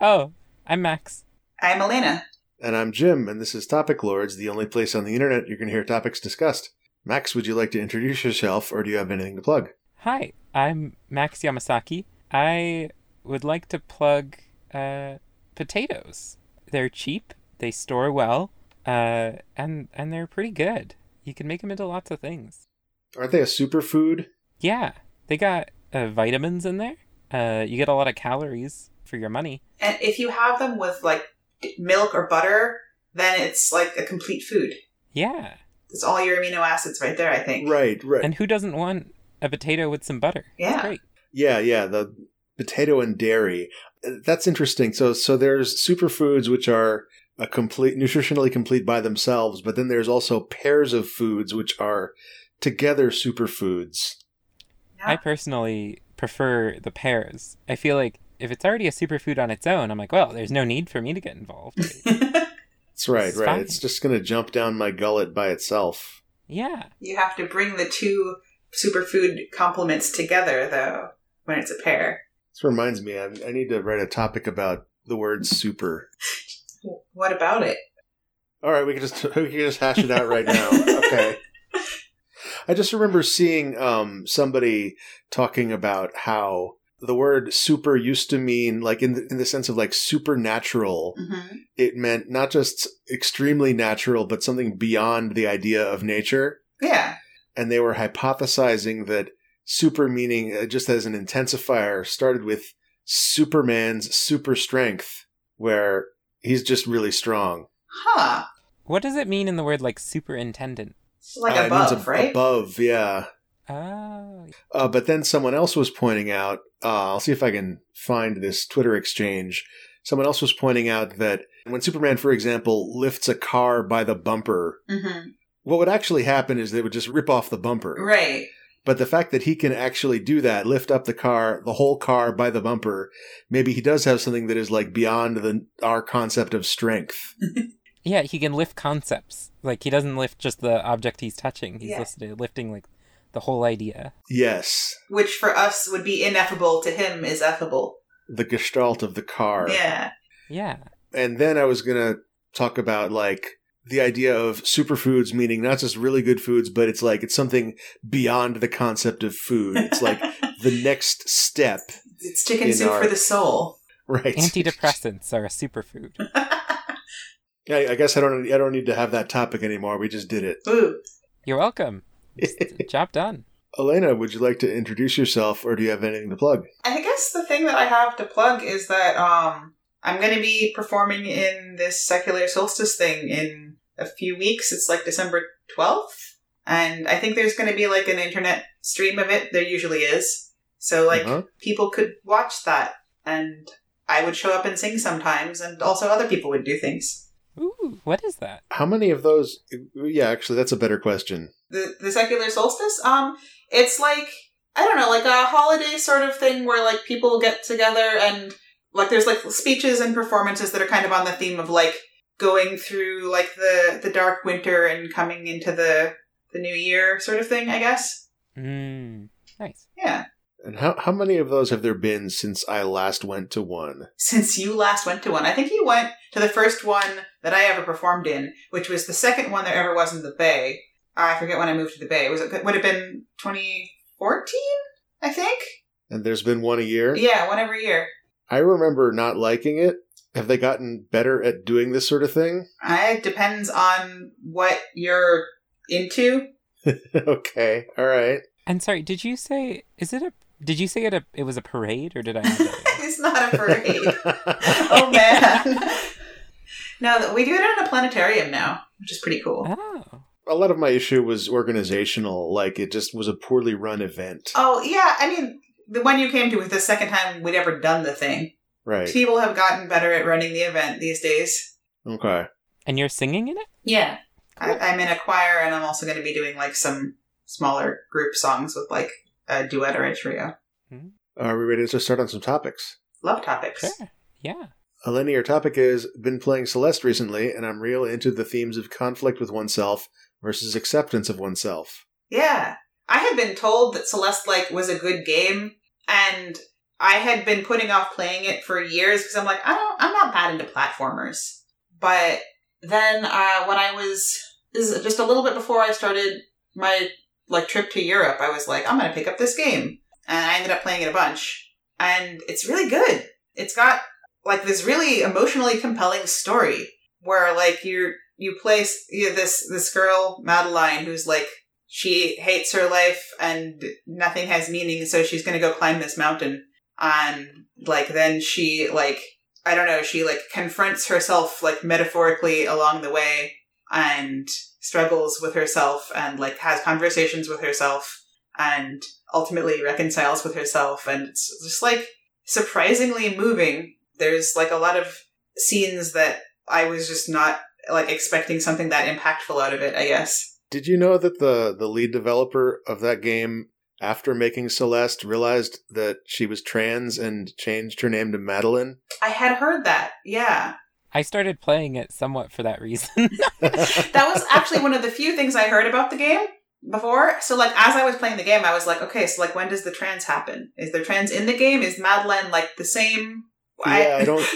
Oh, I'm Max. I'm Elena. And I'm Jim, and this is Topic Lords, the only place on the internet you can hear topics discussed. Max, would you like to introduce yourself, or do you have anything to plug? Hi, I'm Max Yamasaki. I would like to plug uh, potatoes. They're cheap, they store well, uh, and and they're pretty good. You can make them into lots of things. Aren't they a superfood? Yeah, they got uh, vitamins in there. Uh, you get a lot of calories for your money. And if you have them with like milk or butter, then it's like a complete food. Yeah, It's all your amino acids right there, I think. Right, right. and who doesn't want a potato with some butter? Yeah. It's great. yeah, yeah, the potato and dairy. That's interesting. So, so there's superfoods which are a complete, nutritionally complete by themselves, but then there's also pairs of foods which are together superfoods. I personally prefer the pears. I feel like if it's already a superfood on its own, I'm like, well, there's no need for me to get involved. That's right, It's right. fine. It's just going to jump down my gullet by itself. yeah. you have to bring the two superfood complements together, though, when it's a pair. This reminds me, I, I need to write a topic about the word super. What about it? All right, we can just we can just hash it out right now. Okay. I just remember seeing um, somebody talking about how the word super used to mean like in the, in the sense of like supernatural. hmm It meant not just extremely natural, but something beyond the idea of nature. Yeah. And they were hypothesizing that super meaning uh, just as an intensifier started with Superman's super strength, where he's just really strong. Huh. What does it mean in the word like superintendent? It's like Uh, it means above, ab- right? Above, yeah. Oh, Uh, but then someone else was pointing out, uh, I'll see if I can find this Twitter exchange. Someone else was pointing out that when Superman, for example, lifts a car by the bumper, hmm what would actually happen is they would just rip off the bumper. Right. But the fact that he can actually do that, lift up the car, the whole car by the bumper, maybe he does have something that is like beyond the our concept of strength. yeah. He can lift concepts. Like he doesn't lift just the object he's touching. He's Yeah. listed lifting like the whole idea. Yes, Which for us would be ineffable, to him is effable. the gestalt of the car. Yeah. Yeah. And then I was going to talk about like the idea of superfoods meaning not just really good foods, but it's like it's something beyond the concept of food. It's like the next step, It's chicken In soup our- for the soul. right? Antidepressants are a superfood. I, I guess I don't I don't need to have that topic anymore. We just did it. Ooh. You're welcome. Job done. Elena, would you like to introduce yourself or do you have anything to plug? I guess the thing that I have to plug is that um I'm going to be performing in this secular solstice thing in a few weeks. It's like December 12th. And I think there's going to be like an internet stream of it. There usually is. So like Uh-huh. people could watch that and I would show up and sing sometimes and also other people would do things. Ooh, what is that? How many of those? Yeah, actually, that's a better question. The the secular solstice um it's like I don't know, like a holiday sort of thing where like people get together and like there's like speeches and performances that are kind of on the theme of like going through like the the dark winter and coming into the the new year sort of thing, I guess. Mm, nice. Yeah. And how how many of those have there been since I last went to one? Since you last went to one. I think you went to the first one that I ever performed in, which was the second one there ever was in the Bay. I forget when I moved to the Bay. Was it would have been 2014? I think. And there's been one a year. Yeah, one every year. I remember not liking it. Have they gotten better at doing this sort of thing? Uh, It depends on what you're into. okay, all right. And sorry, did you say is it a did you say it a it was a parade or did I it's not a parade. oh man. no, we do it in a planetarium now, which is pretty cool. oh. A lot of my issue was organizational. Like it just was a poorly run event. Oh yeah, I mean the one you came to was the second time we'd ever done the thing. Right. People have gotten better at running the event these days. Okay. And you're singing in it? Yeah. I, I'm in a choir, and I'm also going to be doing like some smaller group songs with like a duet or a trio. hmm Are we ready to start on some topics? Love topics. Sure. Yeah. Elena your topic is been playing Celeste recently, and I'm real into the themes of conflict with oneself versus acceptance of oneself. Yeah. I had been told that Celeste like was a good game and I had been putting off playing it for years because I'm like, I don't, I'm not bad into platformers. But then uh, when I was is just a little bit before I started my like trip to Europe, I was like, I'm gonna pick up this game, and I ended up playing it a bunch, and it's really good. It's got like this really emotionally compelling story where like you're you place you this this girl Madeline who's like she hates her life and nothing has meaning, so she's gonna go climb this mountain, and like then she like I don't know, she like confronts herself like metaphorically along the way and struggles with herself and like has conversations with herself and ultimately reconciles with herself and it's just like surprisingly moving. There's like a lot of scenes that I was just not like expecting something that impactful out of it, I guess. Did you know that the the lead developer of that game after making Celeste realized that she was trans and changed her name to Madeline? I had heard that. Yeah. I started playing it somewhat for that reason. That was actually one of the few things I heard about the game before. So like as I was playing the game, I was like, okay, so like when does the trans happen? Is there trans in the game? Is Madeline like the same? Yeah, I don't-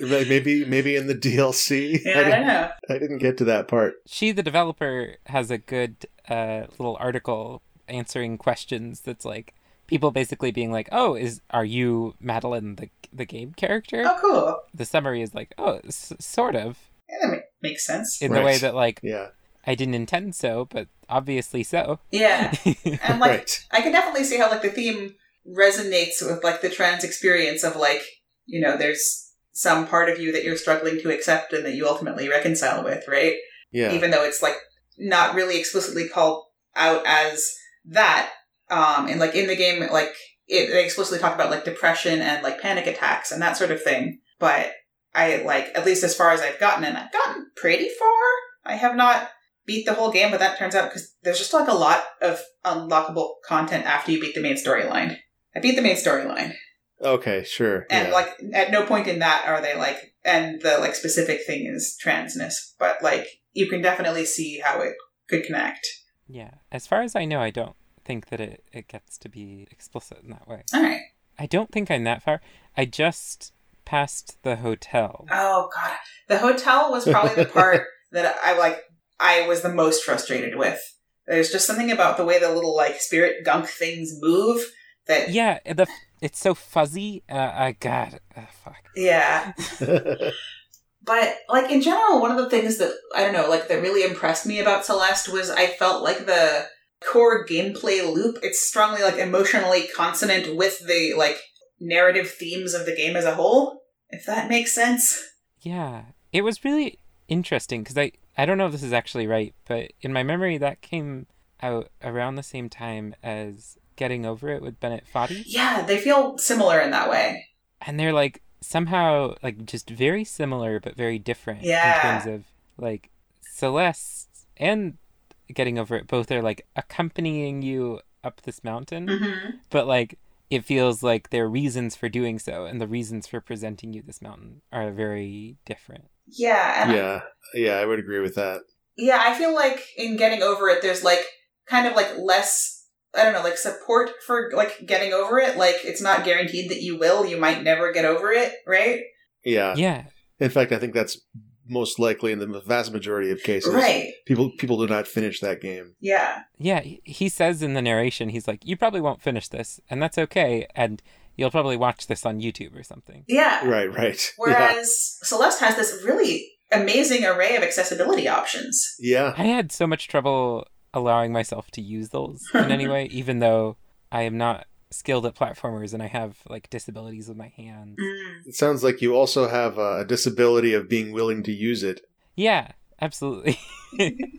maybe maybe in the DLC. yeah, I didn't, don't know. I didn't get to that part. she, the developer, has a good uh, little article answering questions that's like people basically being like, "Oh, is are you Madeline the the game character?" Oh, cool. The summary is like, "Oh, s- sort of," Yeah, that ma- makes sense. in the way that like Yeah. I didn't intend so, but obviously so. Yeah, and like right. I can definitely see how like the theme resonates with like the trans experience of like you know there's some part of you that you're struggling to accept and that you ultimately reconcile with, right? Yeah. even though it's like not really explicitly called out as that um and like in the game like it they explicitly talk about like depression and like panic attacks and that sort of thing but i like at least as far as i've gotten and i've gotten pretty far i have not beat the whole game but that turns out because there's just like a lot of unlockable content after you beat the main storyline i beat the main storyline okay, sure. and yeah. like at no point in that are they like and the like specific thing is transness but like you can definitely see how it could connect Yeah. As far as I know, I don't think that it, it gets to be explicit in that way. all right I don't think I'm that far. I just passed the hotel. oh god the hotel was probably the part that i like i was the most frustrated with there's just something about the way the little like spirit gunk things move that Yeah, the it's so fuzzy. Uh, uh God, uh, fuck. yeah But like in general, one of the things that I don't know, like that really impressed me about Celeste was I felt like the core gameplay loop. It's strongly like emotionally consonant with the like narrative themes of the game as a whole. If that makes sense. Yeah, it was really interesting because I I don't know if this is actually right, but in my memory that came out around the same time as Getting Over It with Bennett Foddy, Yeah, they feel similar in that way. and they're like somehow like just very similar but very different Yeah. in terms of like Celeste and Getting Over It both are like accompanying you up this mountain, Mm-hmm. but like it feels like their reasons for doing so and the reasons for presenting you this mountain are very different. Yeah, and yeah. Yeah, I would agree with that. yeah, I feel like in getting over it, there's like kind of like less. I don't know, like support for like getting over it. Like it's not guaranteed that you will. You might never get over it, right? Yeah. Yeah, In fact, I think that's most likely in the vast majority of cases. Right. People people do not finish that game. Yeah. Yeah, he- he says in the narration, he's like, "You probably won't finish this, and that's okay, and you'll probably watch this on YouTube or something." Yeah. Right, right. Whereas Celeste has this really amazing array of accessibility options. Yeah. I had so much trouble allowing myself to use those in any way, even though I am not skilled at platformers and I have like disabilities with my hands. It sounds like you also have a, a disability of being willing to use it. Yeah, absolutely.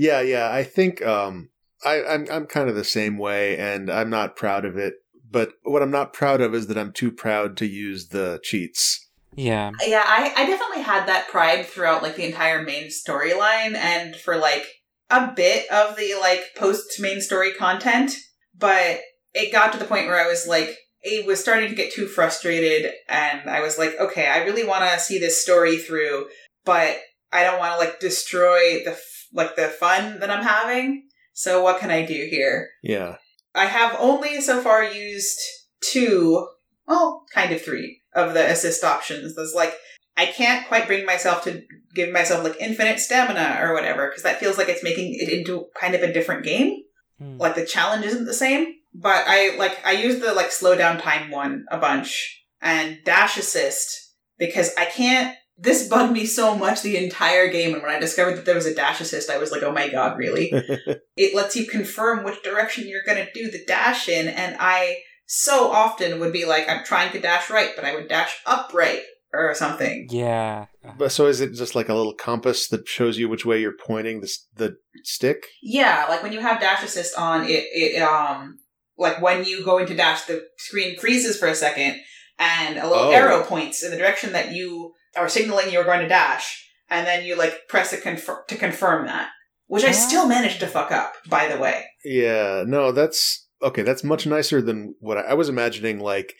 Yeah, yeah. I think um, I, I'm I'm kind of the same way, and I'm not proud of it. But what I'm not proud of is that I'm too proud to use the cheats. yeah, Yeah, I, I definitely had that pride throughout like the entire main storyline and for like a bit of the like post main story content, but it got to the point where I was like it was starting to get too frustrated and I was like, okay, I really want to see this story through, but I don't want to like destroy the f- like the fun that I'm having. So what can I do here? Yeah. I have only so far used two, well, kind of three of the assist options. There's like, I can't quite bring myself to give myself like infinite stamina or whatever, because that feels like it's making it into kind of a different game. Hmm. Like the challenge isn't the same. But I like I use the like slow down time one a bunch and dash assist because I can't this bugged me so much the entire game and when I discovered that there was a dash assist I was like, oh my god, really? it lets you confirm which direction you're going to do the dash in and i so often would be like i'm trying to dash right but i would dash upright or something Yeah. But so is it just like a little compass that shows you which way you're pointing the the stick? yeah like when you have dash assist on it it um like when you go into dash the screen freezes for a second and a little Oh. arrow points in the direction that you are signaling you're going to dash and then you like press it confir- to confirm that which i still managed to fuck up by the way Yeah, no, that's okay. That's much nicer than what I, I was imagining. Like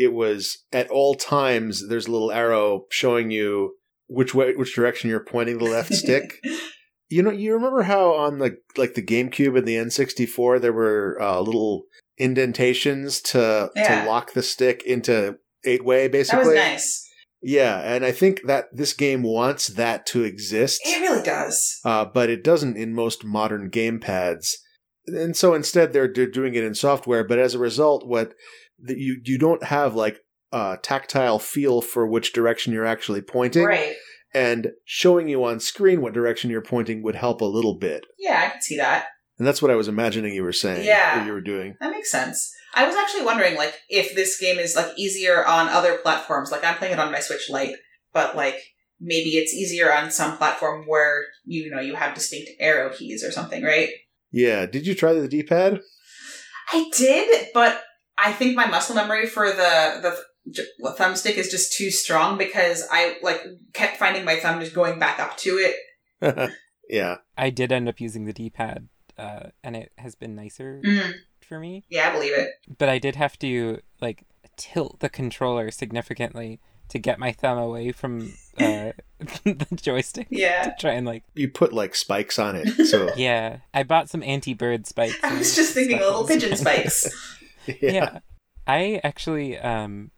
it was at all times. There's a little arrow showing you which way, which direction you're pointing the left stick. You know, you remember how on the like the GameCube and the N64 there were uh, little indentations to Yeah. to lock the stick into eight way, basically. that was nice Yeah, and I think that this game wants that to exist it really does uh, but it doesn't in most modern gamepads. And so instead, they're, they're doing it in software. But as a result, what the, you you don't have like a tactile feel for which direction you're actually pointing, right and showing you on screen what direction you're pointing would help a little bit. yeah i can see that And that's what I was imagining you were saying. Yeah. that you were doing. That makes sense. I was actually wondering, like, if this game is like easier on other platforms. Like, I'm playing it on my Switch Lite, but like maybe it's easier on some platform where you know you have distinct arrow keys or something, right? Yeah. Did you try the D-pad? I did, but I think my muscle memory for the the j- thumbstick is just too strong because I like kept finding my thumb just going back up to it. yeah. I did end up using the D-pad, uh, and it has been nicer Mm, for me. yeah, I believe it. But I did have to like tilt the controller significantly to get my thumb away from uh, the joystick Yeah, to try and like You put like spikes on it, so yeah. I bought some anti-bird spikes. I was just thinking little speckles. pigeon spikes. yeah. yeah. I actually um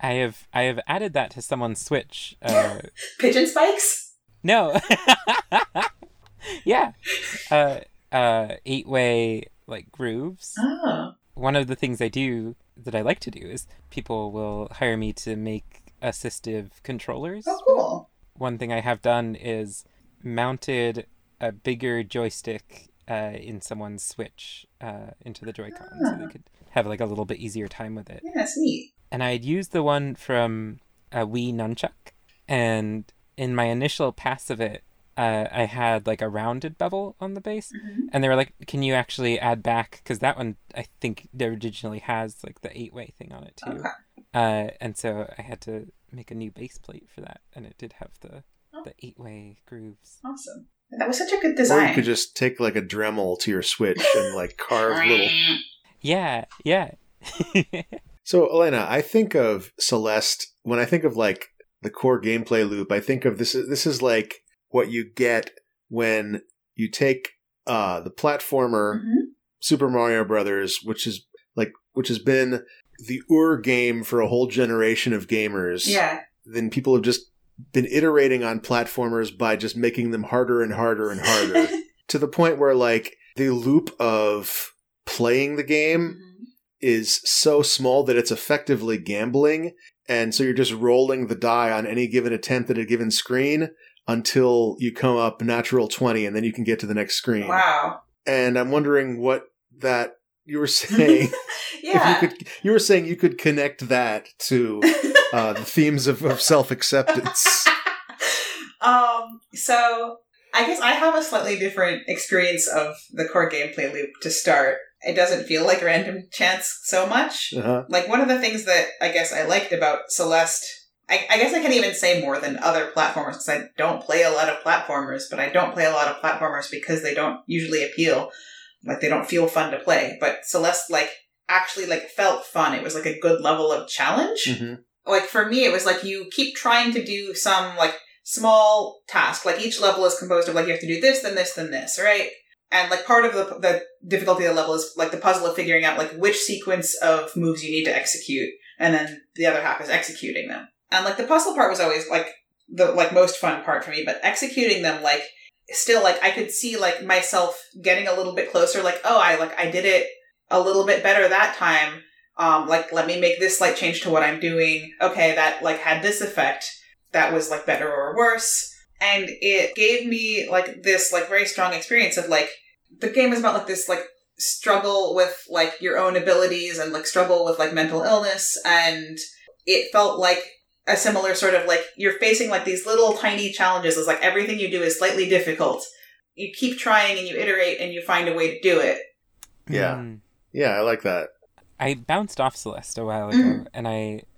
I have I have added that to someone's Switch. Uh pigeon spikes. no. yeah. Uh uh eight-way like grooves. Oh, One of the things I do that I like to do is people will hire me to make assistive controllers. oh, cool. One thing I have done is mounted a bigger joystick uh, in someone's Switch uh, into the Joy-Con so they Ah. could have like a little bit easier time with it. Yeah, that's neat. and I had used the one from a Wii Nunchuk, and in my initial pass of it, uh, I had like a rounded bevel on the base, Mhm. and they were like, "Can you actually add back?" Because that one I think originally has like the eight way thing on it too, Okay. uh, and so I had to make a new base plate for that, and it did have the Oh. the eight way grooves. Awesome. That was such a good design. Or design. you could just take like a Dremel to your Switch and like carve little Yeah, yeah. So, Elena, I think of Celeste when I think of like the core gameplay loop. I think of this. This is like what you get when you take uh, the platformer Mhm. Super Mario Brothers, which is like which has been the Ur game for a whole generation of gamers. Yeah. Then people have just been iterating on platformers by just making them harder and harder and harder to the point where like the loop of playing the game Mhm. is so small that it's effectively gambling. And so you're just rolling the die on any given attempt at a given screen until you come up natural 20 and then you can get to the next screen. Wow. And I'm wondering what that you were saying. Yeah. If you could, you were saying you could connect that to uh, the themes of, of self acceptance. um. So I guess I have a slightly different experience of the core gameplay loop to start. It doesn't feel like random chance so much. Uh-huh. Like one of the things that I guess I liked about Celeste. I, I guess I can even say more than other platformers because I don't play a lot of platformers, but I don't play a lot of platformers because they don't usually appeal. Like they don't feel fun to play. But Celeste like actually like felt fun. It was like a good level of challenge Mhm. like for me it was like you keep trying to do some like small task like each level is composed of like you have to do this then this then this right and like part of the the difficulty of the level is like the puzzle of figuring out like which sequence of moves you need to execute, and then the other half is executing them. And like the puzzle part was always like the like most fun part for me, but executing them like still like I could see like myself getting a little bit closer. Like oh, I like I did it a little bit better that time. Um, like let me make this slight change to what I'm doing. Okay, that like had this effect. That was like better or worse and it gave me like this like very strong experience of like the game is about like this like struggle with like your own abilities and like struggle with like mental illness and it felt like a similar sort of like you're facing like these little tiny challenges it's like everything you do is slightly difficult you keep trying and you iterate and you find a way to do it Yeah. Mm. Yeah, I like that. I bounced off Celeste a while ago, Mhm. and I because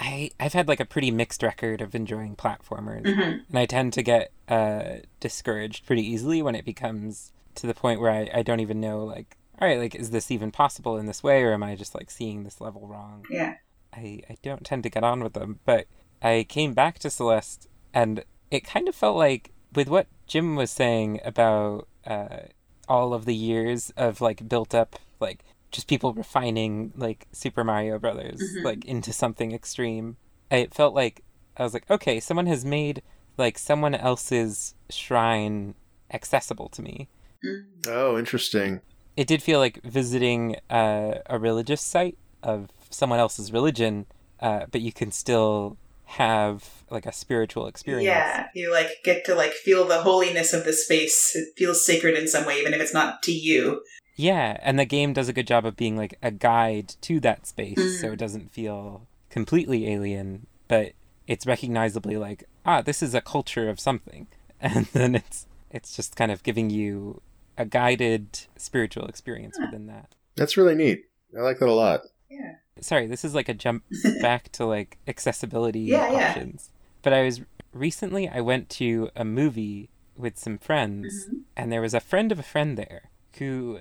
I I've had like a pretty mixed record of enjoying platformers, mm-hmm. and I tend to get uh, discouraged pretty easily when it becomes to the point where I, I don't even know like all right like is this even possible in this way or am I just like seeing this level wrong? yeah I I don't tend to get on with them, but I came back to Celeste, and it kind of felt like with what Jim was saying about uh, all of the years of like built up like just people refining like Super Mario Brothers Mhm. like into something extreme. It felt like I was like, okay, someone has made like someone else's shrine accessible to me. Mm. Oh, interesting. It did feel like visiting uh, a religious site of someone else's religion, uh, but you can still have like a spiritual experience. yeah you like get to like feel the holiness of the space it feels sacred in some way even if it's not to you Yeah, and the game does a good job of being like a guide to that space, so Mm. it doesn't feel completely alien, but it's recognizably like, ah, this is a culture of something, and then it's it's just kind of giving you a guided spiritual experience Huh. within that. That's really neat. I like that a lot. yeah Sorry, this is like a jump back to like accessibility Yeah, yeah. options. But I was recently I went to a movie with some friends Mhm. and there was a friend of a friend there who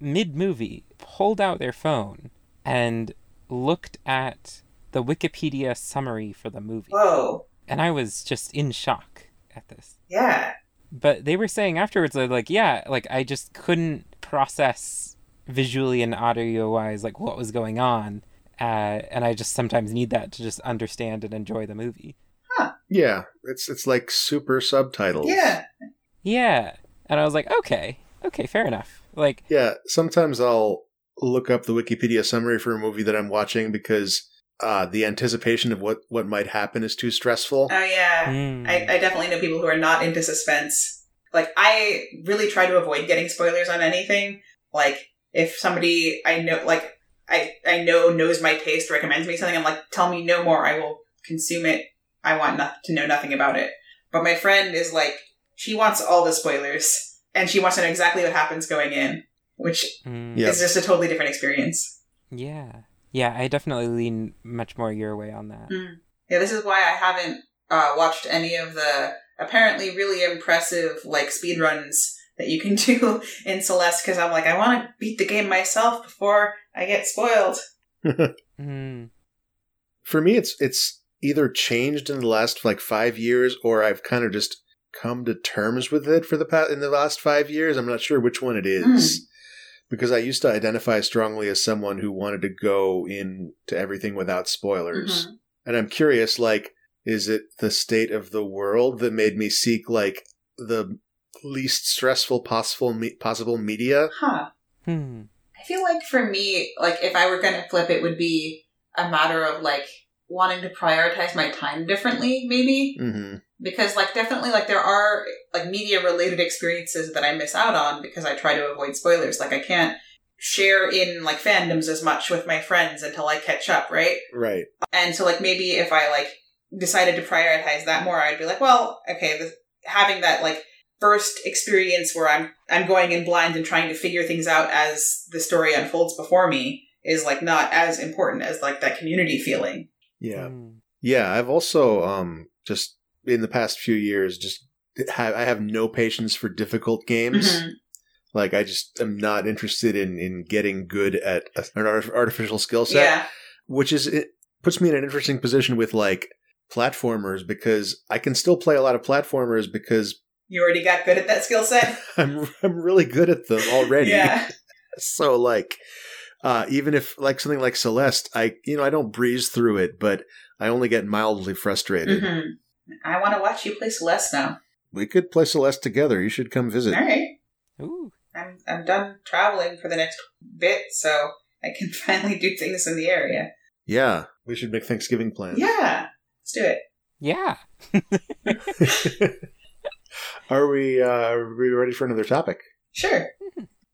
mid movie pulled out their phone and looked at the Wikipedia summary for the movie. whoa And I was just in shock at this. yeah But they were saying afterwards they're like, yeah, like I just couldn't process visually and audio wise like what was going on. Uh, and I just sometimes need that to just understand and enjoy the movie. Huh. Yeah, it's it's like super subtitles. yeah Yeah. And I was like, okay, okay, fair enough. Like, Yeah, sometimes I'll look up the Wikipedia summary for a movie that I'm watching because uh, the anticipation of what, what might happen is too stressful. oh yeah mm, I, I definitely know people who are not into suspense. Like, I really try to avoid getting spoilers on anything. Like, if somebody I know, like, I, I know knows my taste, recommends me something, I'm like, tell me no more. I will consume it. I want no- to know nothing about it. But my friend is like, she wants all the spoilers, and she wants to know exactly what happens going in, which mm, Yeah. is just a totally different experience. yeah. Yeah, I definitely lean much more your way on that. Mm. Yeah, this is why I haven't uh, watched any of the apparently really impressive like speed runs that you can do in Celeste because I'm like I want to beat the game myself before I get spoiled. Mm, For me, it's it's either changed in the last like five years, or I've kind of just come to terms with it for the past in the last five years. I'm not sure which one it is. Because I used to identify strongly as someone who wanted to go into everything without spoilers. Mhm. And I'm curious, like, is it the state of the world that made me seek like the least stressful possible me- possible media? Huh. hmm. I feel like for me, like if I were gonna flip, it would be a matter of like wanting to prioritize my time differently, maybe. hmm because like definitely like there are like media related experiences that I miss out on because I try to avoid spoilers. Like I can't share in like fandoms as much with my friends until I catch up, right? Right. And so like maybe if I like decided to prioritize that more, I'd be like, well, okay, the, having that like first experience where I'm I'm going in blind and trying to figure things out as the story unfolds before me is like not as important as like that community feeling. Yeah. Mm. Yeah. I've also um just in the past few years just have I have no patience for difficult games. Mhm. Like I just am not interested in in getting good at a, an artificial skill set. Yeah. which is it puts me in an interesting position with like platformers because I can still play a lot of platformers because You already got good at that skill set? I'm I'm really good at them already. yeah. So like uh even if like something like Celeste, I you know, I don't breeze through it, but I only get mildly frustrated. hmm I want to watch you play Celeste now. We could play Celeste together. You should come visit. All right. Ooh. I'm I'm done traveling for the next bit, so I can finally do things in the area. Yeah, we should make Thanksgiving plans. Yeah, let's do it. Yeah. are we uh are we ready for another topic? Sure.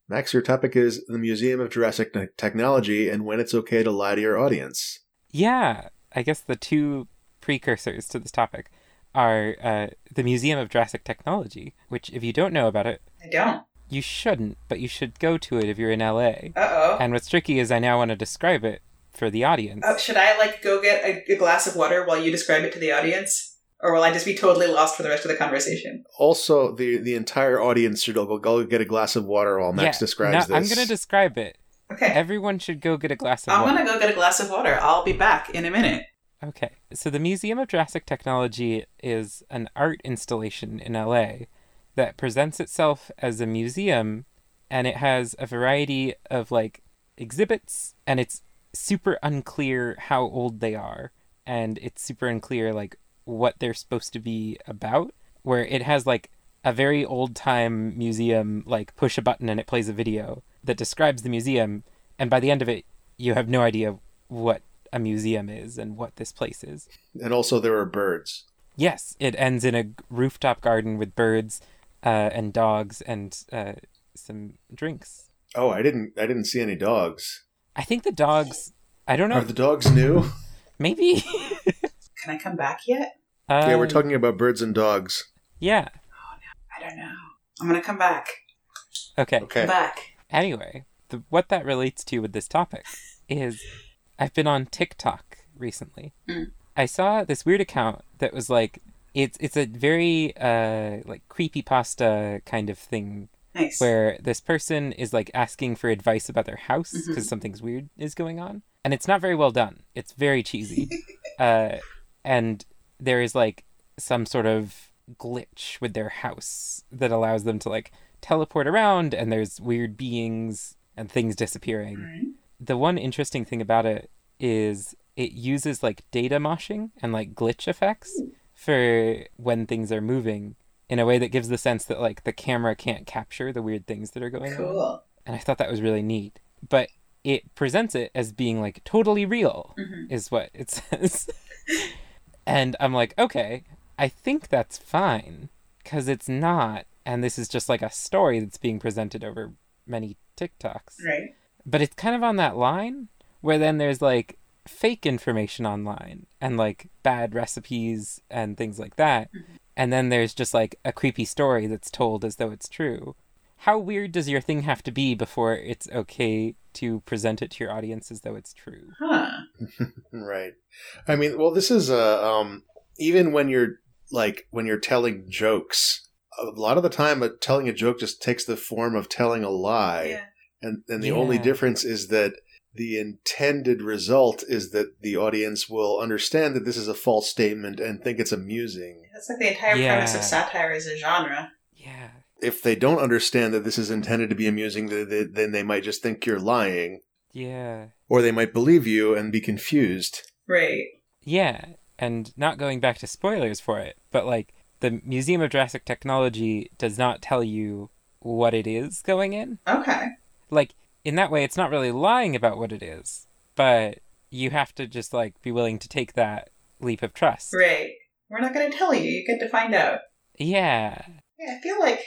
Max, your topic is the Museum of Jurassic Technology and when it's okay to lie to your audience. Yeah. I guess the two precursors to this topic are uh, the Museum of Jurassic Technology, which, if you don't know about it, I don't. you shouldn't, but you should go to it if you're in LA. Uh oh. And what's tricky is I now want to describe it for the audience. Oh, should I like go get a, a glass of water while you describe it to the audience, or will I just be totally lost for the rest of the conversation? Also, the the entire audience should go, go get a glass of water while Max Yeah, describes no, this. I'm going to describe it. Okay. Everyone should go get a glass of water. I'm water. gonna go get a glass of water. I'll be back in a minute. Okay, so the Museum of Jurassic Technology is an art installation in LA that presents itself as a museum and it has a variety of like exhibits and it's super unclear how old they are and it's super unclear like what they're supposed to be about where it has like a very old time museum like push a button and it plays a video that describes the museum and by the end of it you have no idea what a museum is and what this place is. and also, there are birds. Yes, it ends in a rooftop garden with birds uh, and dogs and uh, some drinks. Oh, I didn't I didn't see any dogs. I think the dogs. I don't know. Are the dogs new? maybe. Can I come back yet? uh, yeah, we're talking about birds and dogs. Yeah. Oh no, I don't know. I'm gonna come back. Okay. Okay. Come back. Anyway, the, what that relates to with this topic is I've been on TikTok recently. Mm. I saw this weird account that was like it's it's a very uh like creepy pasta kind of thing Nice. where this person is like asking for advice about their house because something's weird is going on and it's not very well done it's very cheesy uh, and there is like some sort of glitch with their house that allows them to like teleport around and there's weird beings and things disappearing. The one interesting thing about it is it uses like data moshing and like glitch effects for when things are moving in a way that gives the sense that like the camera can't capture the weird things that are going on. Cool. And I thought that was really neat. But it presents it as being like totally real Mhm. is what it says. and I'm like, okay, I think that's fine cuz it's not and this is just like a story that's being presented over many TikToks Right. But it's kind of on that line where then there's like fake information online and like bad recipes and things like that Mhm. and then there's just like a creepy story that's told as though it's true how weird does your thing have to be before it's okay to present it to your audience as though it's true Huh. Right. I mean, well, this is a um, even when you're like when you're telling jokes, a lot of the time, uh, telling a joke just takes the form of telling a lie, Yeah. And and the only difference is that the intended result is that the audience will understand that this is a false statement and think it's amusing. That's like the entire premise of satire as a genre. yeah If they don't understand that this is intended to be amusing, th- th- then they might just think you're lying, yeah or they might believe you and be confused. Right. yeah and not going back to spoilers for it but like the museum of jurassic technology does not tell you what it is going in Okay. Like in that way it's not really lying about what it is but you have to just like be willing to take that leap of trust Right. We're not going to tell you. You get to find out. yeah Yeah, I feel like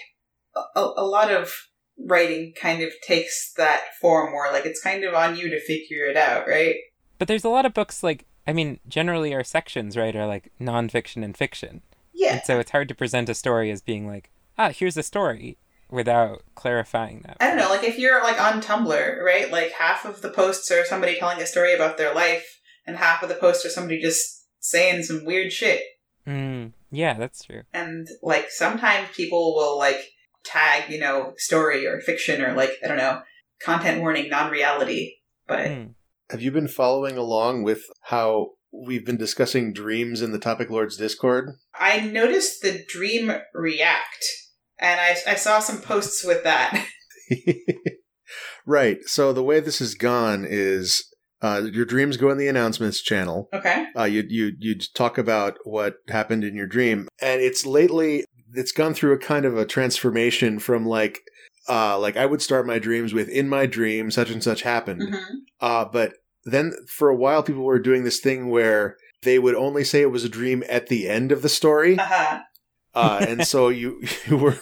a, a, a lot of writing kind of takes that form where, like, it's kind of on you to figure it out, right? but there's a lot of books like i mean generally our sections right are like nonfiction and fiction Yeah. and so it's hard to present a story as being like ah here's a story without clarifying that I don't know, like if you're like on Tumblr, right? Like half of the posts are somebody telling a story about their life, and half of the posts are somebody just saying some weird shit. mm, yeah that's true And like sometimes people will like tag, you know, story or fiction or like, I don't know, content warning, non reality. But Mm. Have you been following along with how we've been discussing dreams in the Topic Lords Discord. I noticed the dream react, and I, I saw some posts with that. right. So the way this has gone is uh, your dreams go in the announcements channel. Okay. Uh, you you you talk about what happened in your dream, and it's lately it's gone through a kind of a transformation from like uh like I would start my dreams with in my dream such and such happened, hmm uh, but then for a while people were doing this thing where they would only say it was a dream at the end of the story, Uh-huh. Uh, and so you you were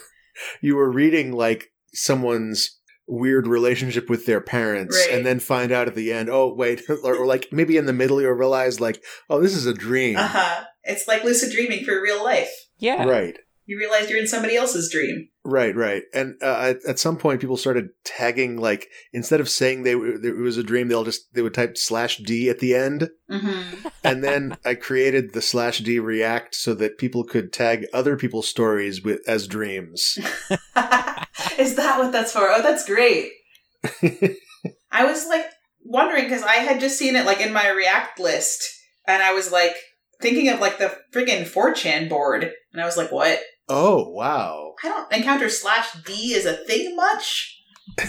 you were reading like someone's weird relationship with their parents Right. and then find out at the end oh wait or, or like maybe in the middle you'll realize like oh this is a dream Uh-huh. It's like lucid dreaming for real life. Yeah. right You realize you're in somebody else's dream. right right and uh, at, at some point people started tagging like instead of saying they were- it was a dream they'll just they would type slash d at the end Mm-hmm. and then i created the slash d react so that people could tag other people's stories with as dreams Is that what that's for? Oh, that's great. I was like wondering because I had just seen it like in my React list, and I was like thinking of like the friggin' 4chan board, and I was like, what? Oh wow I don't encounter slash D as a thing much.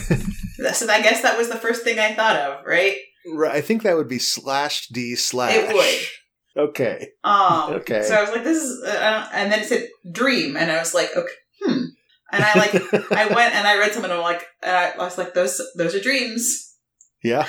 so I guess that was the first thing I thought of, right? Right, I think that would be slash d slash. It would. Okay. Um, Okay. So I was like, this is, uh, and then it said dream, and I was like, okay, hmm. And I like, I went and I read something, and I'm like, uh, I was like, those, those are dreams. Yeah.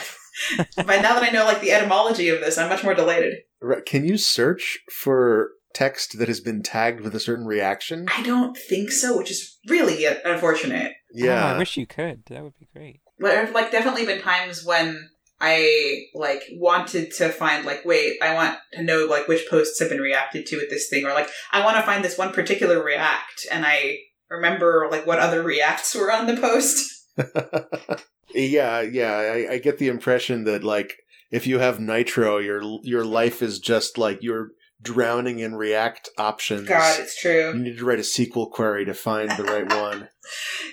But now that I know like the etymology of this, I'm much more delighted. Right. Can you search for text that has been tagged with a certain reaction? I don't think so, which is really uh, unfortunate. Oh, Yeah. I wish you could. That would be great. But there have like definitely been times when I like wanted to find like, wait, I want to know like which posts have been reacted to with this thing, or like I want to find this one particular react, and I remember like what other reacts were on the post. yeah, yeah. I, I get the impression that like if you have nitro, your your life is just like you're drowning in react options. God, it's true. You need to write a SQL query to find the right one.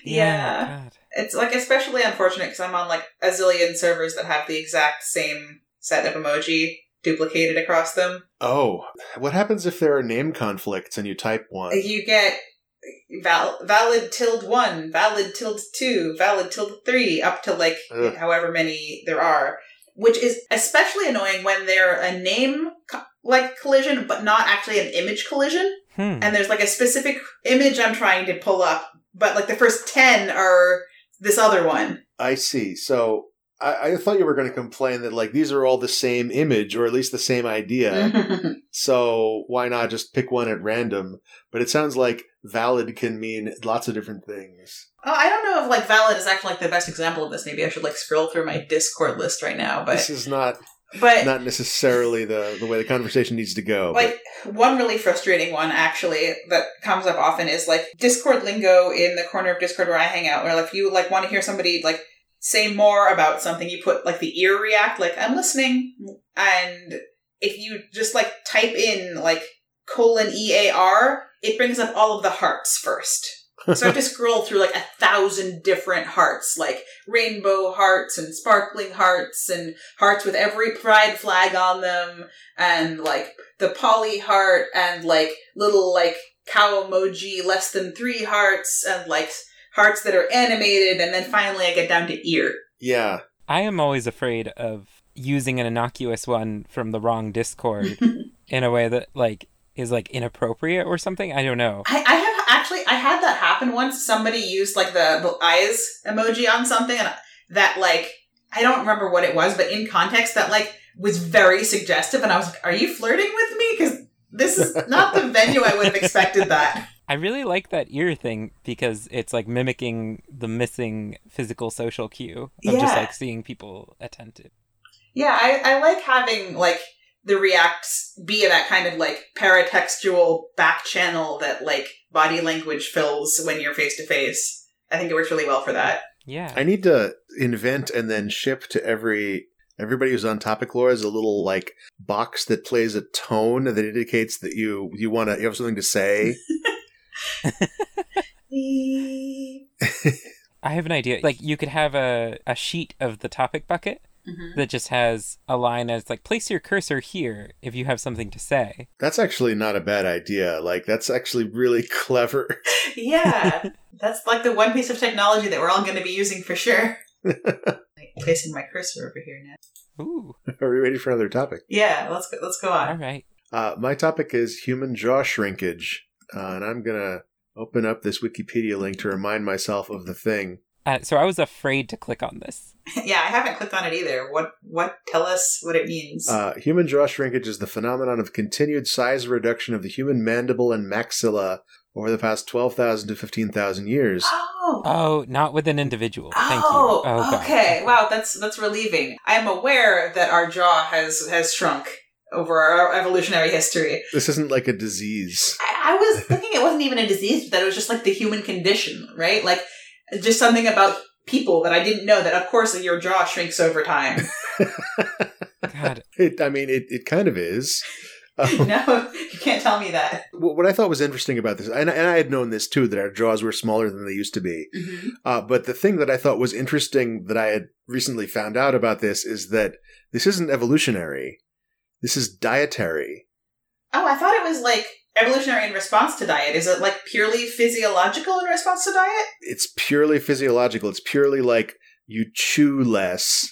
Yeah. God. It's like especially unfortunate because I'm on like a zillion servers that have the exact same set of emoji duplicated across them. Oh, what happens if there are name conflicts and you type one? You get val- valid tilde one, valid tilde two, valid tilde three, up to like Ugh. however many there are, which is especially annoying when they're a name co- like collision, but not actually an image collision. Hmm. And there's like a specific image I'm trying to pull up, but like the first 10 are this other one. I see. So I, I thought you were going to complain that like these are all the same image or at least the same idea. So why not just pick one at random? But it sounds like valid can mean lots of different things. Oh, I don't know if like valid is actually like the best example of this. Maybe I should like scroll through my Discord list right now, but this is not but not necessarily the the way the conversation needs to go. but- like one really frustrating one actually that comes up often is like Discord lingo in the corner of Discord where I hang out, where like if you like want to hear somebody like say more about something, you put like the ear react, like I'm listening, and if you just like type in like colon E A R, it brings up all of the hearts first. So I have to scroll through like a thousand different hearts, like rainbow hearts and sparkling hearts and hearts with every pride flag on them, and like the poly heart and like little like cow emoji less than three hearts and like hearts that are animated, and then finally I get down to ear. yeah, I am always afraid of using an innocuous one from the wrong Discord in a way that like is like inappropriate or something. I don't know. I, I have actually I had that happen once. Somebody used like the, the eyes emoji on something, and that like I don't remember what it was, but in context, that like was very suggestive, and I was like, "Are you flirting with me?" Because this is not the venue I would have expected that. I really like that ear thing because it's like mimicking the missing physical social cue of just like seeing people attentive. Yeah, I, I like having like the reacts be that kind of like paratextual back channel that like body language fills when you're face to face. I think it works really well for that. Yeah. I need to invent and then ship to every everybody who's on topic lore is a little like box that plays a tone that indicates that you you want to you have something to say. I have an idea. Like you could have a, a sheet of the topic bucket Mhm. that just has a line as like place your cursor here if you have something to say. That's actually not a bad idea. Like that's actually really clever. Yeah, that's like the one piece of technology that we're all going to be using for sure. Like, placing my cursor over here now. Ooh, Are we ready for another topic? Yeah, let's go. Let's go on. All right. Uh, my topic is human jaw shrinkage, uh, and I'm gonna open up this Wikipedia link to remind myself of the thing. Uh, so I was afraid to click on this. yeah, I haven't clicked on it either. What? What? Tell us what it means. Uh, human jaw shrinkage is the phenomenon of continued size reduction of the human mandible and maxilla over the past 12,000 to 15,000 years. oh. Oh, not with an individual. Thank oh, you. Oh, God. okay. Wow, that's that's relieving. I am aware that our jaw has has shrunk over our evolutionary history. This isn't like a disease. I, I was thinking it wasn't even a disease, but that it was just like the human condition, right? Like just something about people that I didn't know. That of course your jaw shrinks over time. God. It, I mean, it, it kind of is. Um, no, you can't tell me that. what what I thought was interesting about this, and, and I had known this too, that our jaws were smaller than they used to be. Uh, but the thing that I thought was interesting that I had recently found out about this is that this isn't evolutionary. This is dietary. Oh, I thought it was like evolutionary in response to diet. Is it like purely physiological in response to diet? It's purely physiological. It's purely like you chew less.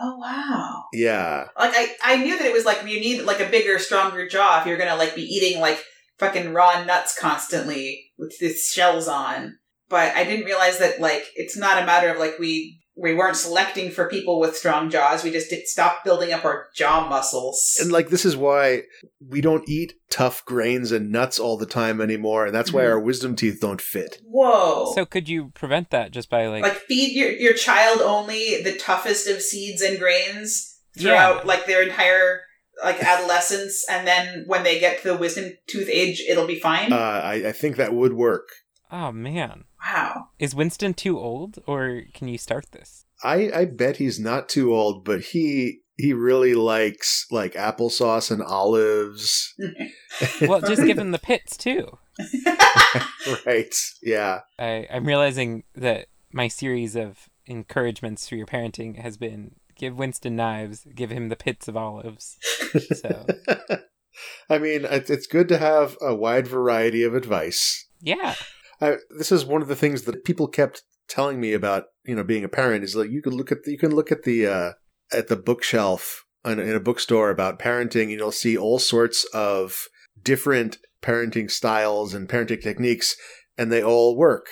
Oh wow. Yeah. Like I, I knew that it was like you need like a bigger, stronger jaw if you're gonna like be eating like fucking raw nuts constantly with these shells on. But I didn't realize that like it's not a matter of like we we weren't selecting for people with strong jaws. We just did stop building up our jaw muscles. And like this is why we don't eat tough grains and nuts all the time anymore, and that's why Mhm. our wisdom teeth don't fit. Whoa. So could you prevent that just by like, like feed your, your child only the toughest of seeds and grains throughout like their entire like adolescence and then when they get to the wisdom tooth age it'll be fine Uh, I, I think that would work. oh man, wow is Winston too old, or can you start this? I, I bet he's not too old, but he he really likes like applesauce and olives. Well, just give him the pits too. right. Yeah. I, I'm realizing that my series of encouragements for your parenting has been give Winston knives, give him the pits of olives. So I mean, it- it's good to have a wide variety of advice. yeah, I, this is one of the things that people kept telling me about, you know, being a parent is like you can look at the, you can look at the uh, at the bookshelf in, in a bookstore about parenting, and you'll see all sorts of different parenting styles and parenting techniques, and they all work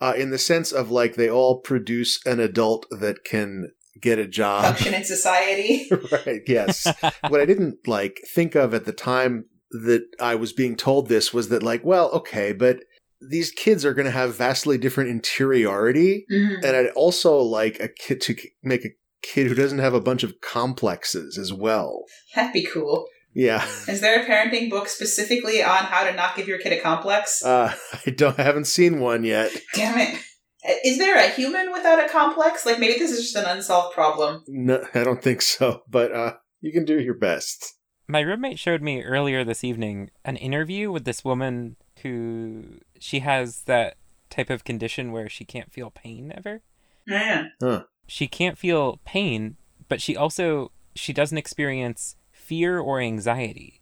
uh, in the sense of like they all produce an adult that can get a job. function in society right. Yes. what I didn't like think of at the time that I was being told this was that like, well, okay, but these kids are going to have vastly different interiority, Mhm. and I'd also like a kid to make a kid who doesn't have a bunch of complexes as well. that'd be cool Yeah. is there a parenting book specifically on how to not give your kid a complex Uh, I don't. I haven't seen one yet. damn it is there a human without a complex like maybe this is just an unsolved problem No, I don't think so. But uh, you can do your best. my roommate showed me earlier this evening an interview with this woman who she has that type of condition where she can't feel pain ever. yeah She can't feel pain, but she also she doesn't experience fear or anxiety.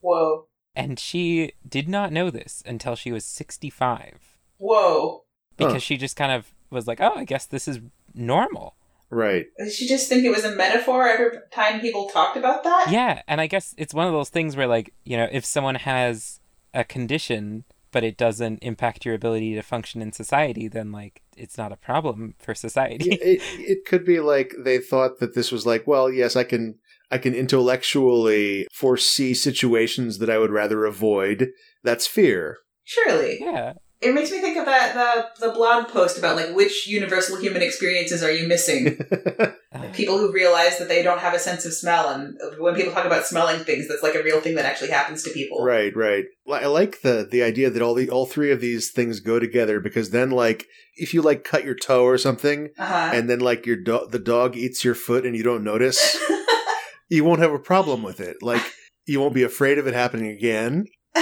whoa And she did not know this until she was 65 whoa because Huh. she just kind of was like, "Oh, I guess this is normal." Right. Did she just think it was a metaphor every time people talked about that? Yeah, and I guess it's one of those things where like, you know, if someone has a condition but it doesn't impact your ability to function in society, then like it's not a problem for society. It, it could be like they thought that this was like, well, yes, I can I can intellectually foresee situations that I would rather avoid. That's fear. Surely. yeah. It makes me think of that the the blog post about like which universal human experiences are you missing? People who realize that they don't have a sense of smell, and when people talk about smelling things, that's like a real thing that actually happens to people. right, right. I like the the idea that all the all three of these things go together because then like if you like cut your toe or something Uh huh. and then like your do- the dog eats your foot and you don't notice, you won't have a problem with it. Like you won't be afraid of it happening again.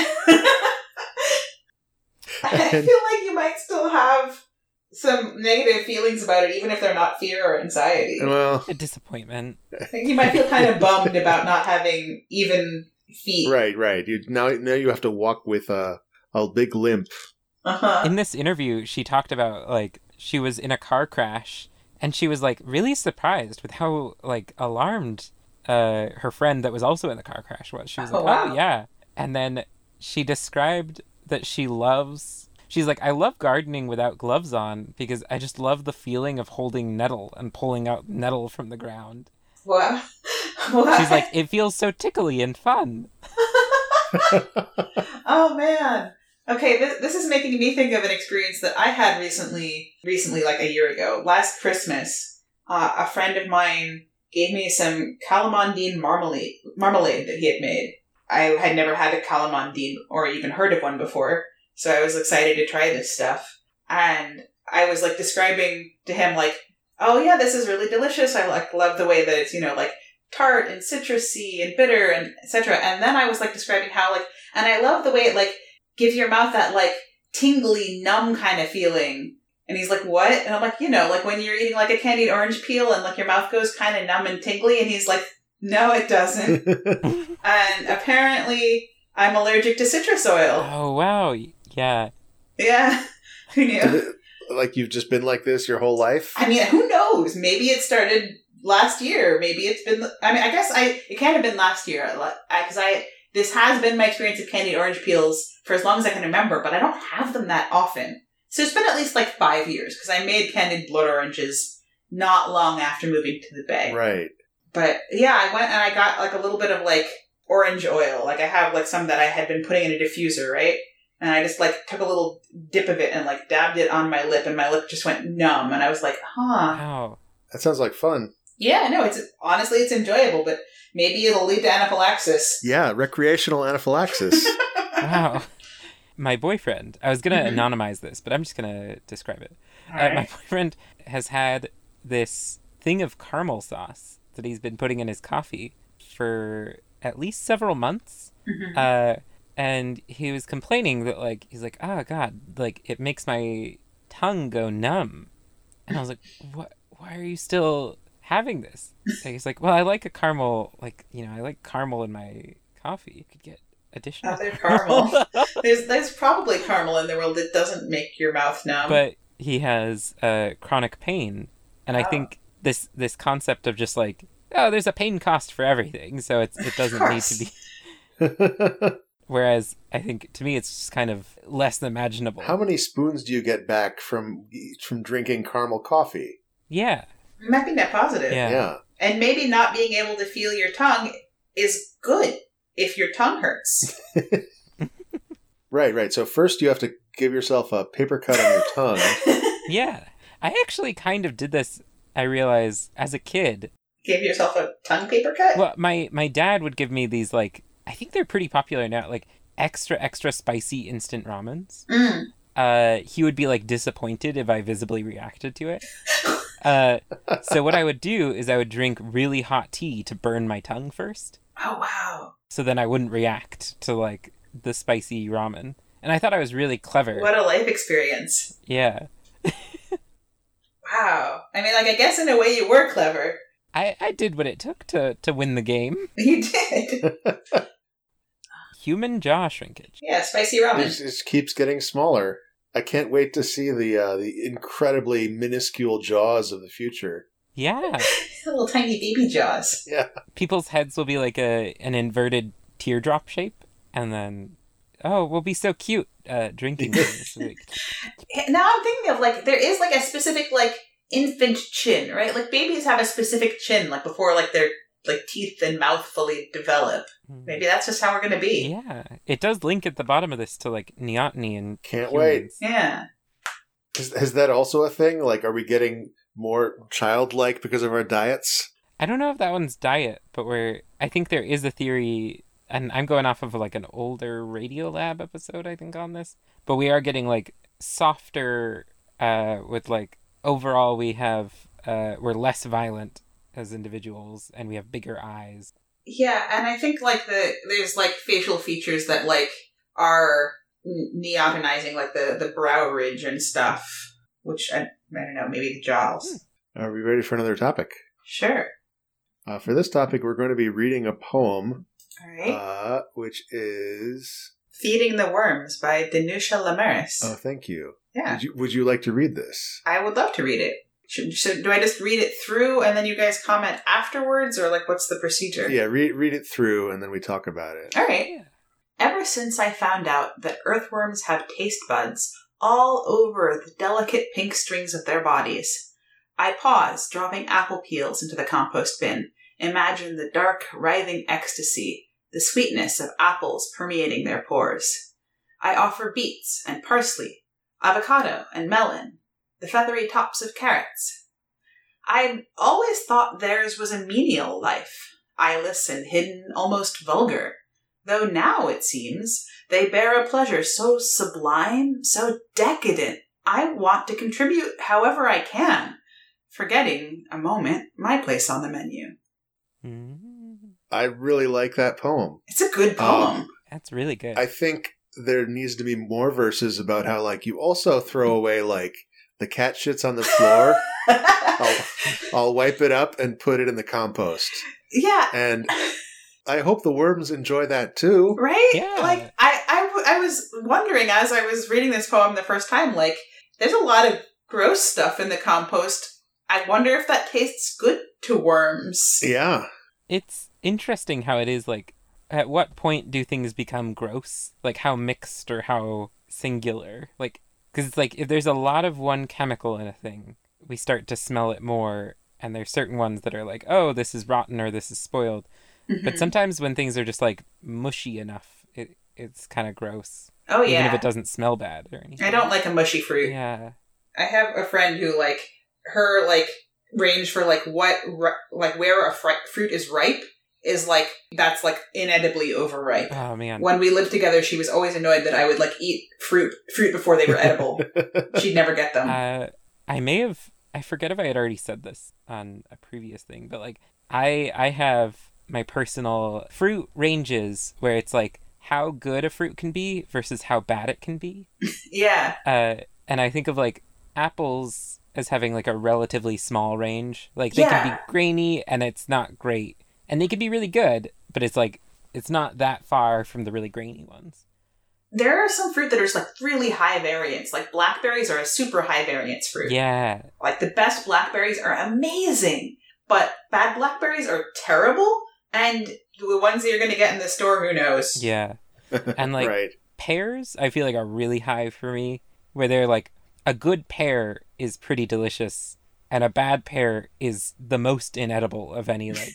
I feel like you might still have some negative feelings about it, even if they're not fear or anxiety. Well, A disappointment. I think you might feel kind of bummed about not having even feet. right, right. You now now you have to walk with a a big limp. Uh huh. In this interview, she talked about like she was in a car crash and she was like really surprised with how like alarmed uh her friend that was also in the car crash was. She was Oh, like, wow. "Oh yeah." And then she described that she loves She's like, I love gardening without gloves on because I just love the feeling of holding nettle and pulling out nettle from the ground. Wow. What? She's like, it feels so tickly and fun. oh man. Okay, this, this is making me think of an experience that I had recently, recently, like a year ago. Last Christmas, uh, a friend of mine gave me some calamondine marmalade, marmalade that he had made. I had never had a calamondine or even heard of one before, so I was excited to try this stuff. And I was like describing to him like, "Oh yeah, this is really delicious. I like love the way that it's you know like tart and citrusy and bitter and etc." And then I was like describing how like, and I love the way it like gives your mouth that like tingly, numb kind of feeling. And he's like, "What?" And I'm like, "You know, like when you're eating like a candied orange peel and like your mouth goes kind of numb and tingly." And he's like, "No, it doesn't." and apparently, I'm allergic to citrus oil. Oh wow, yeah. Yeah, who knew? it- like you've just been like this your whole life? I mean, who knows? Maybe it started last year. Maybe it's been. I mean, I guess I it can't have been last year because I this has been my experience of candied orange peels for as long as I can remember, but I don't have them that often. So it's been at least like five years because I made candied blood oranges not long after moving to the Bay. Right. But yeah, I went and I got like a little bit of like orange oil. Like I have like some that I had been putting in a diffuser, right? And I just like took a little dip of it and like dabbed it on my lip, and my lip just went numb. And I was like, huh. Wow. That sounds like fun. Yeah, no, it's honestly it's enjoyable, but maybe it'll lead to anaphylaxis. Yeah, recreational anaphylaxis. Wow. my boyfriend, I was going to Mhm. anonymize this, but I'm just going to describe it. Uh, Alright. my boyfriend has had this thing of caramel sauce that he's been putting in his coffee for at least several months. Mhm. Uh, and he was complaining that, like, he's like, oh, God, like, it makes my tongue go numb. And I was like, what? Why are you still having this? And he's like, well, I like a caramel, like, you know, I like caramel in my coffee. You could get additional Other caramel. there's there's probably caramel in the world that doesn't make your mouth numb. but he has uh, chronic pain, and I Oh. think this this concept of just like oh, there's a pain cost for everything, so it's, it doesn't need to be. Whereas I think to me, it's just kind of less than imaginable. How many spoons do you get back from from drinking caramel coffee? Yeah, it might be net positive. Yeah. Yeah. And maybe not being able to feel your tongue is good if your tongue hurts. Right, right. So first you have to give yourself a paper cut on your tongue. yeah. I actually kind of did this. I realize as a kid. Give yourself a tongue paper cut? Well, my my dad would give me these like I think they're pretty popular now, like extra extra spicy instant ramens. Mm. uh, he would be like disappointed if I visibly reacted to it. Uh, so what I would do is I would drink really hot tea to burn my tongue first, Oh wow. so then I wouldn't react to like the spicy ramen. And I thought I was really clever. What a life experience. Yeah, Wow. I mean like I guess in a way you were clever. I I did what it took to to win the game. You did. Human jaw shrinkage. yeah, spicy ramen. It just keeps getting smaller. I can't wait to see the uh, the incredibly minuscule jaws of the future. Yeah, Little tiny baby jaws. Yeah, people's heads will be like a an inverted teardrop shape, and then oh, we'll be so cute uh, drinking things. Like, Now I'm thinking of like there is like a specific like infant chin, right? Like babies have a specific chin, like before like their like teeth and mouth fully develop. Maybe that's just how we're gonna be. Yeah, it does link at the bottom of this to like neoteny and Can't wait. Yeah. Is, is that also a thing? Like, are we getting more childlike because of our diets? I don't know if that one's diet, but we're. I think there is a theory, and I'm going off of like an older Radiolab episode, I think, on this. But we are getting like softer, uh, with like overall we have uh, we're less violent as individuals, and we have bigger eyes. Yeah, and I think like the there's like facial features that like are n- neotenizing, like the the brow ridge and stuff. which I, I don't know, maybe the Jaws. Are we ready for another topic? Sure. Uh, for this topic, we're going to be reading a poem, All right. uh, which is. Feeding the Worms by Danusha Laméris. Oh, thank you. yeah. Would you. Would you like to read this? I would love to read it. Should, should, do I just read it through and then you guys comment afterwards, or like what's the procedure? Yeah, read read it through, and then we talk about it. All right. Yeah. Ever since I found out that earthworms have taste buds all over the delicate pink strings of their bodies, I pause, dropping apple peels into the compost bin. Imagine the dark, writhing ecstasy, the sweetness of apples permeating their pores. I offer beets and parsley, avocado and melon, the feathery tops of carrots. I always thought theirs was a menial life, eyeless and hidden, almost vulgar though now it seems they bear a pleasure so sublime, so decadent. I want to contribute however I can, forgetting a moment my place on the menu. Mm, I really like that poem. It's a good poem. that's really good. I think there needs to be more verses about how, like, you also throw away, like, the cat shits on the floor. I'll, I'll wipe it up and put it in the compost. yeah, And I hope the worms enjoy that too. right? Yeah. Like I, I, w- I was wondering as I was reading this poem the first time, like there's a lot of gross stuff in the compost. I wonder if that tastes good to worms. Yeah. it's interesting how it is like at what point do things become gross like how mixed or how singular like because it's like if there's a lot of one chemical in a thing we start to smell it more and there's certain ones that are like oh this is rotten or this is spoiled. But Mhm. sometimes when things are just like mushy enough it it's kind of gross. Oh yeah, even if it doesn't smell bad or anything I don't like a mushy fruit. yeah. I have a friend who like her like range for like what like where a fri- fruit is ripe is like that's like inedibly overripe. oh man When we lived together, she was always annoyed that I would like eat fruit fruit before they were edible. She'd never get them. Uh, I may have I forget if I had already said this on a previous thing, but like I I have my personal fruit ranges where it's like how good a fruit can be versus how bad it can be. yeah, Uh, and I think of like apples as having like a relatively small range. Like they can be grainy and it's not great, and they can be really good, but it's like it's not that far from the really grainy ones. there are some fruit that are just like really high variance. Like blackberries are a super high variance fruit. Yeah, Like the best blackberries are amazing, but bad blackberries are terrible. And the ones that you're going to get in the store, who knows? yeah. And, like, right. pears I feel like are really high for me where they're like a good pear is pretty delicious and a bad pear is the most inedible of any like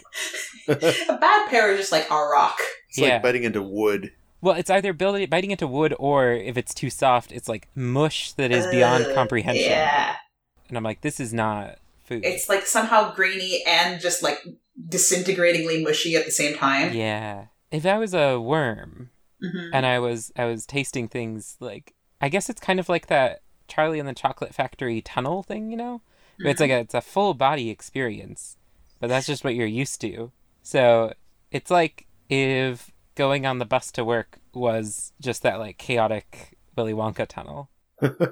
a bad pear is just like a rock. It's Yeah. like biting into wood. well it's either building biting into wood or if it's too soft it's like mush that is beyond Ugh, comprehension Yeah. and I'm like this is not food It's like somehow grainy and just like disintegratingly mushy at the same time. yeah if I was a worm Mhm. and I was I was tasting things like I guess it's kind of like that Charlie and the Chocolate Factory tunnel thing, you know? Where It's like a, it's a full body experience, but that's just what you're used to. So it's like if going on the bus to work was just that like chaotic Willy Wonka tunnel,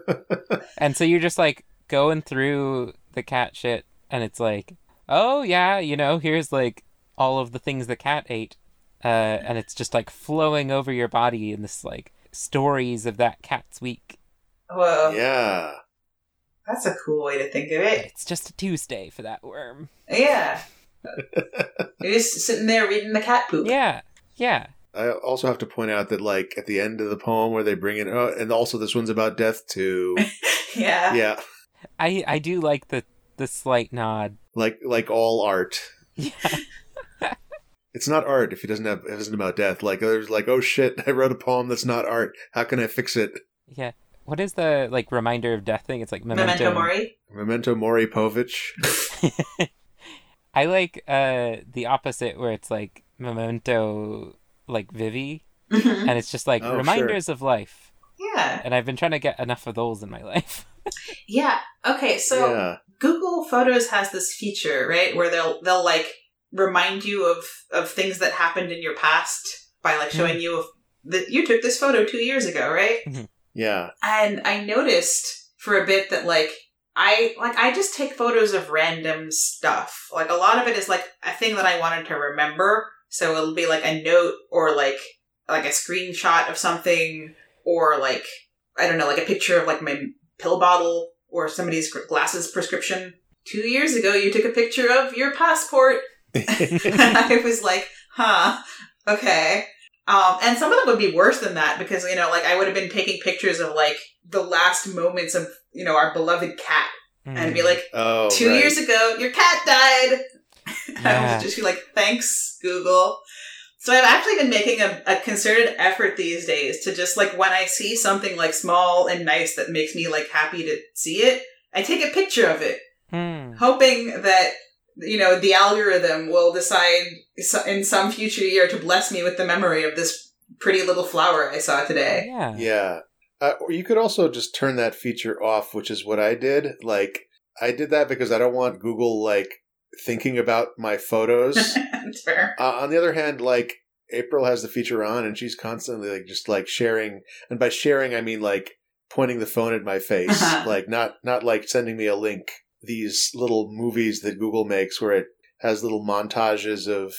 and so you're just like going through the cat shit, and it's like, oh yeah, you know, here's like all of the things the cat ate, uh, and it's just like flowing over your body in this like stories of that cat's week. Whoa, yeah. That's a cool way to think of it. it's just a Tuesday for that worm. Yeah. You're just sitting there reading the cat poop. Yeah, yeah. I also have to point out that, like, at the end of the poem where they bring in, oh, and also this one's about death too. yeah. yeah. I I do like the the slight nod. Like, like all art. Yeah. It's not art if it doesn't have, if it isn't about death. Like, there's like, oh shit, I wrote a poem that's not art. How can I fix it? Yeah. What is the like reminder of death thing? It's like memento. Memento Mori. Memento Mori Povich. I like uh the opposite where it's like memento like Vivi Mhm. and it's just like Oh, reminders of life. Yeah. And I've been trying to get enough of those in my life. Yeah. Okay, so yeah. Google Photos has this feature, right, where they'll they'll like remind you of of things that happened in your past by like showing you that you took this photo two years ago, right? Yeah. And I noticed for a bit that like I like I just take photos of random stuff. Like a lot of it is like a thing that I wanted to remember. So it'll be like a note or like like a screenshot of something or like I don't know, like a picture of like my pill bottle or somebody's glasses prescription. Two years ago, you took a picture of your passport. I was like, huh, okay. Um, and some of them would be worse than that because, you know, like I would have been taking pictures of like the last moments of, you know, our beloved cat. And be Mm. like, oh, two right. years ago, your cat died. I Yeah. would just be like, thanks, Google. So I've actually been making a, a concerted effort these days to just like when I see something like small and nice that makes me like happy to see it, I take a picture of it, Hmm. hoping that you know the algorithm will decide in some future year to bless me with the memory of this pretty little flower I saw today. Yeah. Yeah. Uh, or you could also just turn that feature off, which is what I did. Like, I did that because I don't want Google, like, thinking about my photos. That's fair. uh, on the other hand, like, April has the feature on and she's constantly, like, just, like, sharing. And by sharing, I mean, like, pointing the phone at my face. Uh-huh. Like, not, not like sending me a link. These little movies that Google makes where it has little montages of,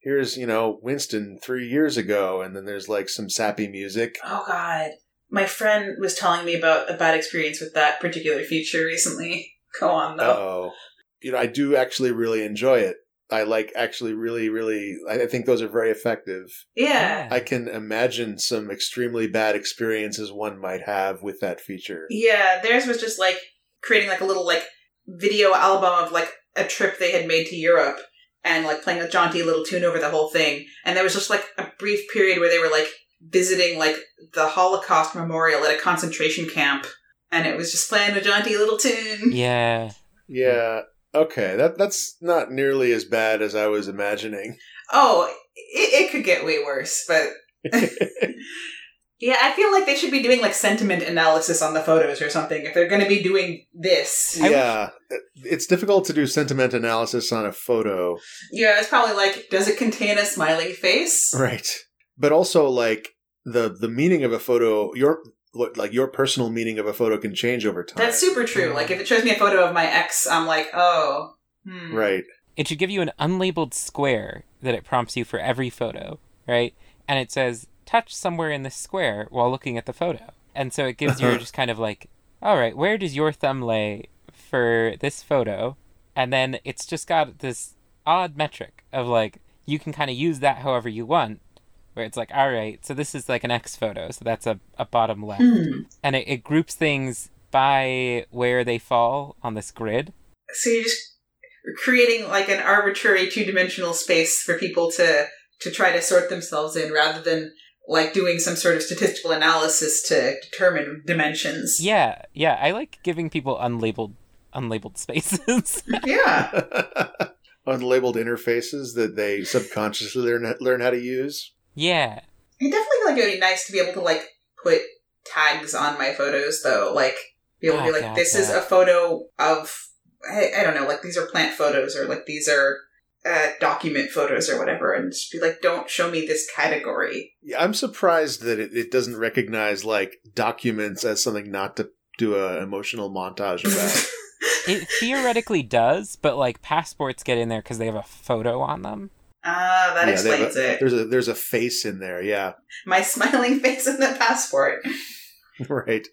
here's, you know, Winston three years ago. And then there's, like, some sappy music. Oh God, my friend was telling me about a bad experience with that particular feature recently. Go on though. oh. You know, I do actually really enjoy it. I like actually really, really, I I think those are very effective. Yeah. I can imagine some extremely bad experiences one might have with that feature. Yeah, theirs was just like creating like a little like video album of like a trip they had made to Europe and like playing a jaunty little tune over the whole thing. And there was just like a brief period where they were like visiting like the Holocaust memorial at a concentration camp. And it was just playing a jaunty little tune. Yeah. Yeah. Okay. That that's not nearly as bad as I was imagining. Oh, it, it could get way worse, but yeah, I feel like they should be doing like sentiment analysis on the photos or something if they're going to be doing this. yeah. It's difficult to do sentiment analysis on a photo. Yeah, it's probably like, does it contain a smiling face? Right. But also like the the meaning of a photo, your what like your personal meaning of a photo can change over time. That's super true. Like, if it shows me a photo of my ex, I'm like, oh, hmm. Right. It should give you an unlabeled square that it prompts you for every photo, right? And it says, touch somewhere in the square while looking at the photo. And so it gives you just kind of like, all right, where does your thumb lay for this photo? And then it's just got this odd metric of like, you can kind of use that however you want, where it's like, all right, so this is like an X photo, so that's a, a bottom left. Hmm. And it, it groups things by where they fall on this grid. So you're just creating like an arbitrary two dimensional space for people to to try to sort themselves in, rather than like doing some sort of statistical analysis to determine dimensions. Yeah, yeah, I like giving people unlabeled unlabeled spaces. Yeah. Unlabeled interfaces that they subconsciously learn learn how to use. yeah. I definitely feel like it would be nice to be able to like put tags on my photos though. Like be able to Oh, be like, God, this is a photo of I, I don't know, like these are plant photos or like these are uh, document photos or whatever, and just be like, don't show me this category. Yeah, I'm surprised that it, it doesn't recognize like documents as something not to do a emotional montage about. It theoretically does, but like passports get in there because they have a photo on them. Ah, that Yeah, explains a- it. There's a there's a face in there. Yeah, My smiling face in the passport. right.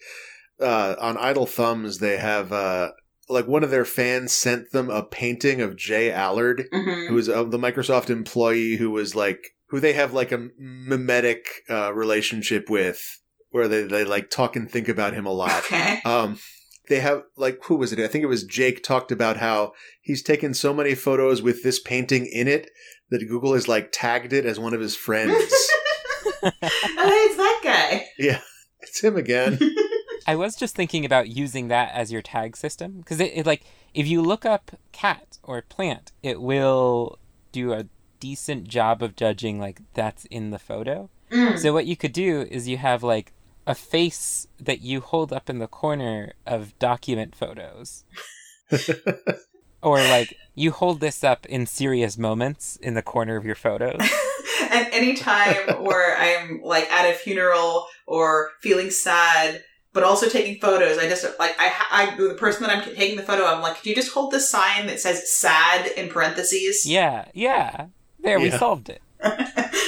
Uh, on Idle Thumbs, they have uh, like one of their fans sent them a painting of J Allard, hmm who is uh, the Microsoft employee who was like who they have like a mimetic uh, relationship with, where they they like talk and think about him a lot. Okay. Um, they have like who was it? I think it was Jake talked about how he's taken so many photos with this painting in it that Google has like tagged it as one of his friends. oh, it's that guy. yeah, it's him again. I was just thinking about using that as your tag system because it, it like if you look up cat or plant, it will do a decent job of judging like that's in the photo. Mm. So what you could do is you have like a face that you hold up in the corner of document photos. or like you hold this up in serious moments in the corner of your photos. and any time where I'm like at a funeral or feeling sad, but also taking photos. I just like I, I the person that I'm taking the photo. I'm like, could you just hold this sign that says "sad" in parentheses? Yeah, yeah. There, we solved it.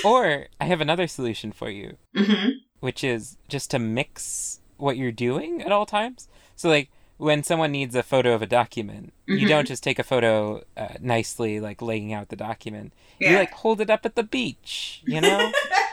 Or I have another solution for you, hmm which is just to mix what you're doing at all times. So, like, when someone needs a photo of a document, you Mhm. don't just take a photo uh, nicely, like laying out the document. You, like, hold it up at the beach, you know?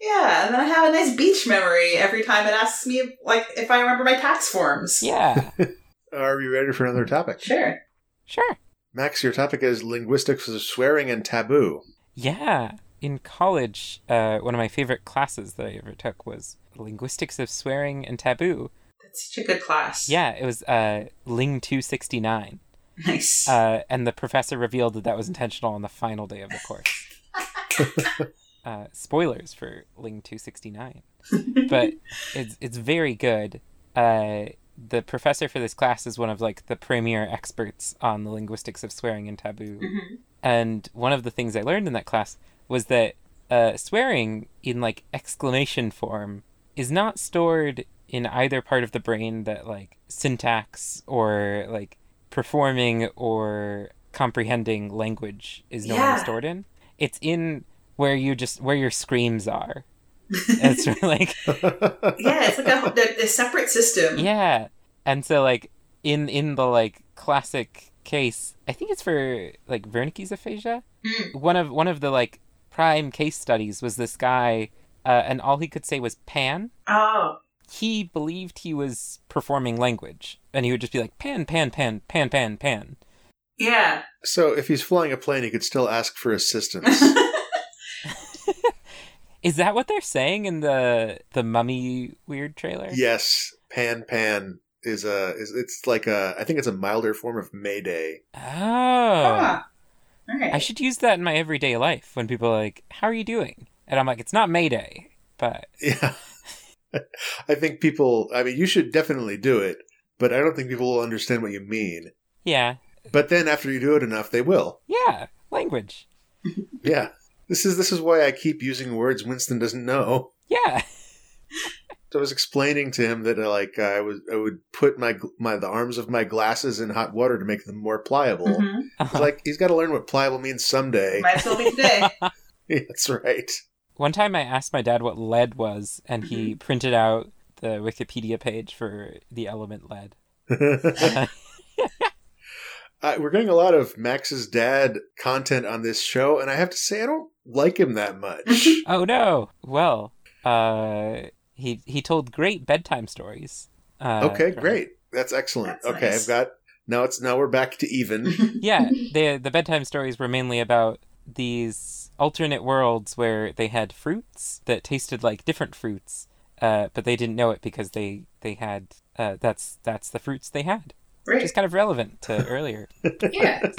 yeah, and then I have a nice beach memory every time it asks me like if I remember my tax forms. yeah, Are we ready for another topic? Sure. sure. Max, your topic is linguistics of swearing and taboo. Yeah. In college, uh, one of my favorite classes that I ever took was linguistics of swearing and taboo. That's such a good class. Yeah, it was uh, Ling 269. Nice. Uh, and the professor revealed that that was intentional on the final day of the course. uh, spoilers for Ling 269. But it's, it's very good. Uh, the professor for this class is one of like the premier experts on the linguistics of swearing and taboo. Mhm. And one of the things I learned in that class was that uh, swearing in like exclamation form is not stored in either part of the brain that like syntax or like performing or comprehending language is normally Yeah. stored in. It's in where you just where your screams are. It's like yeah, it's like a, a, a separate system. yeah. And so like in in the like classic case, I think it's for like Wernicke's aphasia. Mm. One of one of the like prime case studies was this guy uh, and all he could say was pan. Oh. He believed he was performing language and he would just be like pan pan pan pan pan pan. Yeah. so if he's flying a plane, he could still ask for assistance. Is that what they're saying in the the mummy weird trailer? yes, pan pan is a is it's like a I think it's a milder form of Mayday. Oh. Ah. All right. I should use that in my everyday life when people are like, "How are you doing?" And I'm like, "It's not Mayday, but Yeah. I think people I mean you should definitely do it, but I don't think people will understand what you mean. yeah, But then after you do it enough, they will. yeah, language, Yeah. This is this is why I keep using words Winston doesn't know. yeah." I was explaining to him that uh, like I was I would put my my the arms of my glasses in hot water to make them more pliable. Mhm. It's like he's got to learn what pliable means someday. Might as well be today. That's right. One time I asked my dad what lead was, and he printed out the Wikipedia page for the element lead. Uh, we're getting a lot of Max's dad content on this show, and I have to say I don't like him that much. Oh no! Well, uh, he he told great bedtime stories. Uh, okay, great. That's excellent. That's okay, nice. I've got now. It's now we're back to even. Yeah, the the bedtime stories were mainly about these alternate worlds where they had fruits that tasted like different fruits, uh, but they didn't know it because they they had uh, that's that's the fruits they had. Which Great. is kind of relevant to earlier. Yeah.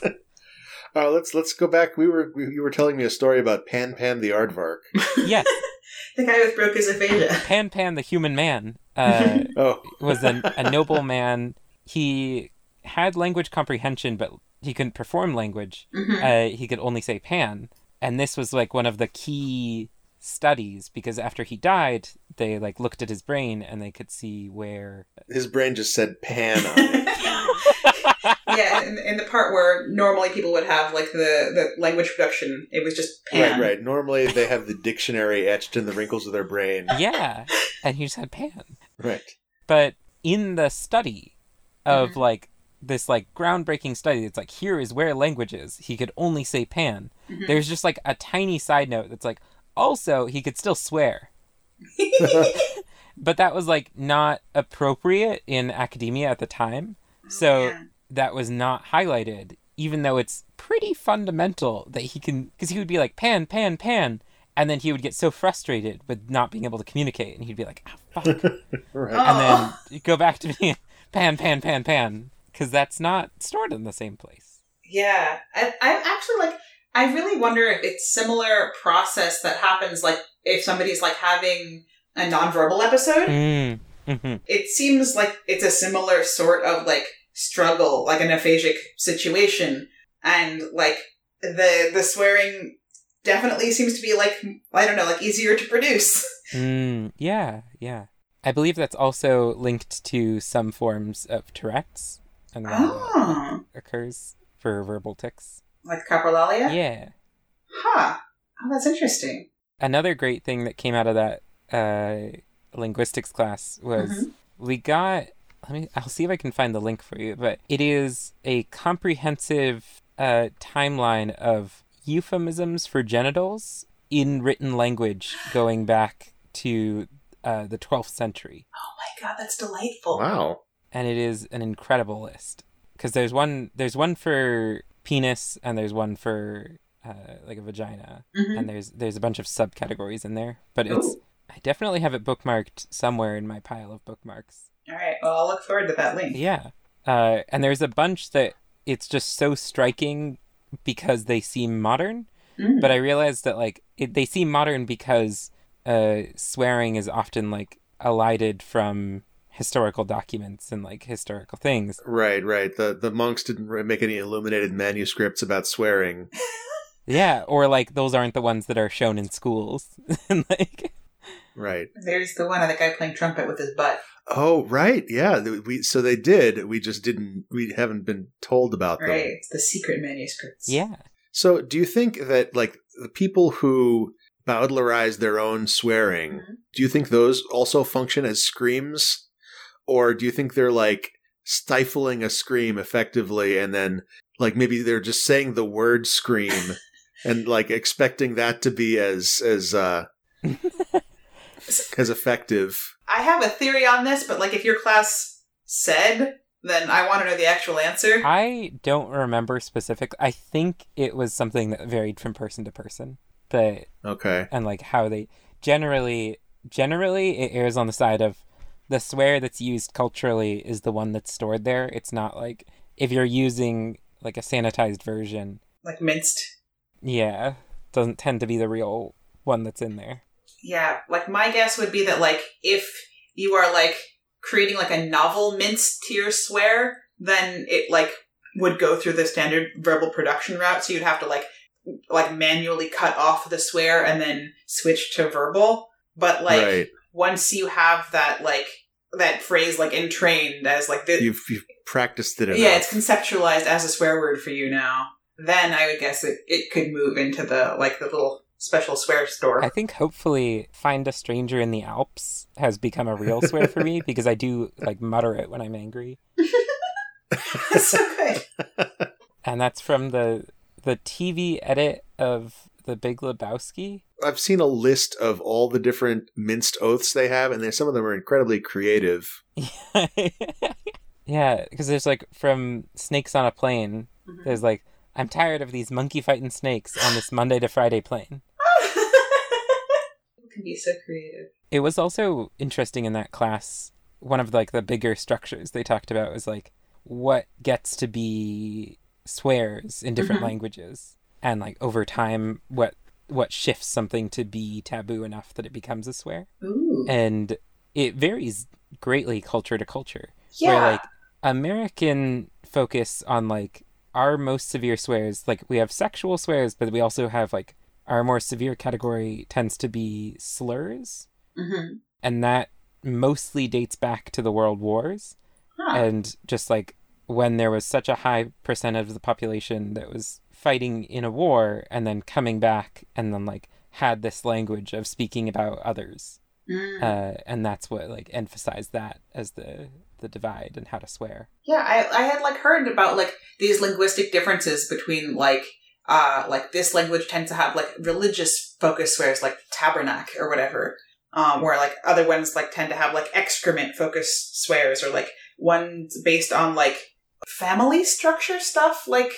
Uh, let's let's go back. We were we, you were telling me a story about Pan Pan the Aardvark. Yes, The guy with Broca's aphasia. Pan Pan the human man uh, Oh, was a, a noble man. He had language comprehension, but he couldn't perform language. Mhm. Uh, he could only say Pan, and this was like one of the key studies because after he died, they like looked at his brain and they could see where. his brain just said Pan on it. yeah, in, in the part where normally people would have like the, the language production, it was just pan. Right, right. Normally they have the dictionary etched in the wrinkles of their brain. Yeah, and he just had Pan. Right. But in the study of Mhm. like this like groundbreaking study, it's like here is where language is. He could only say Pan. Mhm. There's just like a tiny side note that's like also he could still swear. but that was like not appropriate in academia at the time. So Yeah. that was not highlighted, even though it's pretty fundamental that he can, because he would be like, pan, pan, pan. And then he would get so frustrated with not being able to communicate. And he'd be like, ah, fuck. Right. Oh. and then you go back to being pan, pan, pan, pan. Because that's not stored in the same place. Yeah, I, I'm actually like. I really wonder if it's similar process that happens like if somebody's like having a nonverbal episode. Mm. hmm It seems like it's a similar sort of like struggle, like an aphasic situation, and like the the swearing definitely seems to be like I don't know, like easier to produce. Mm. Yeah, yeah. I believe that's also linked to some forms of Tourette's, and that Oh, occurs for verbal tics. Like coprolalia? Yeah. Huh. Oh, that's interesting. Another great thing that came out of that uh, linguistics class was Mhm. we got. Let me. I'll see if I can find the link for you. But it is a comprehensive uh, timeline of euphemisms for genitals in written language going back to uh, the 12th century. Oh my god, that's delightful. Wow. and it is an incredible list because there's one there's one for penis and there's one for uh, like a vagina Mhm. and there's there's a bunch of subcategories in there but it's i definitely have it bookmarked somewhere in my pile of bookmarks All right. Well, I'll look forward to that link. yeah uh, and there's a bunch that it's just so striking because they seem modern Mm. but i realized that like it, they seem modern because uh, swearing is often like elided from historical documents and like historical things Right, right. The the monks didn't make any illuminated manuscripts about swearing. Yeah, or like those aren't the ones that are shown in schools. and like Right. There's the one of the guy playing trumpet with his butt. Oh, right. Yeah. We so they did. We just didn't. We haven't been told about them. Right. The secret manuscripts. yeah. So, do you think that like the people who bowdlerize their own swearing, Mhm. do you think those also function as screams, or do you think they're like stifling a scream effectively, and then like maybe they're just saying the word scream and like expecting that to be as as uh as effective? I have a theory on this, but like if your class said, then I want to know the actual answer. I don't remember specific. I think it was something that varied from person to person, but Okay. and like how they generally generally it airs on the side of the swear that's used culturally is the one that's stored there. It's not like if you're using like a sanitized version, Like minced. yeah, doesn't tend to be the real one that's in there. Yeah, like my guess would be that like if you are like creating like a novel minced to your swear, then it like would go through the standard verbal production route. So you'd have to like like manually cut off the swear and then switch to verbal. But like right. Once you have that like that phrase like entrained as like the You've you've practiced it enough. yeah, it's conceptualized as a swear word for you now. Then I would guess it, it could move into the like the little special swear store. I think hopefully "Find a Stranger in the Alps" has become a real swear for me because I do like mutter it when I'm angry, That's so good. and that's from the the TV edit of The Big Lebowski. I've seen a list of all the different minced oaths they have, and they, some of them are incredibly creative. yeah, because there's like from Snakes on a Plane. Mhm. There's like I'm tired of these monkey fighting snakes on this Monday to Friday plane. People can be so creative. It was also interesting in that class. One of like the bigger structures they talked about was like what gets to be swears in different Mhm. languages, and like over time, what what shifts something to be taboo enough that it becomes a swear, Ooh. and it varies greatly culture to culture. yeah. Where like American focus on like our most severe swears, like we have sexual swears, but we also have like our more severe category tends to be slurs hmm and that mostly dates back to the world wars Huh. and just like when there was such a high percentage of the population that was fighting in a war and then coming back and then like had this language of speaking about others Mm. uh, and that's what like emphasized that as the the divide and how to swear yeah, I, I had like heard about like these linguistic differences between like uh like this language tends to have like religious focus swears like tabernacle or whatever. Um, where like other ones like tend to have like excrement focused swears or like ones based on like family structure stuff like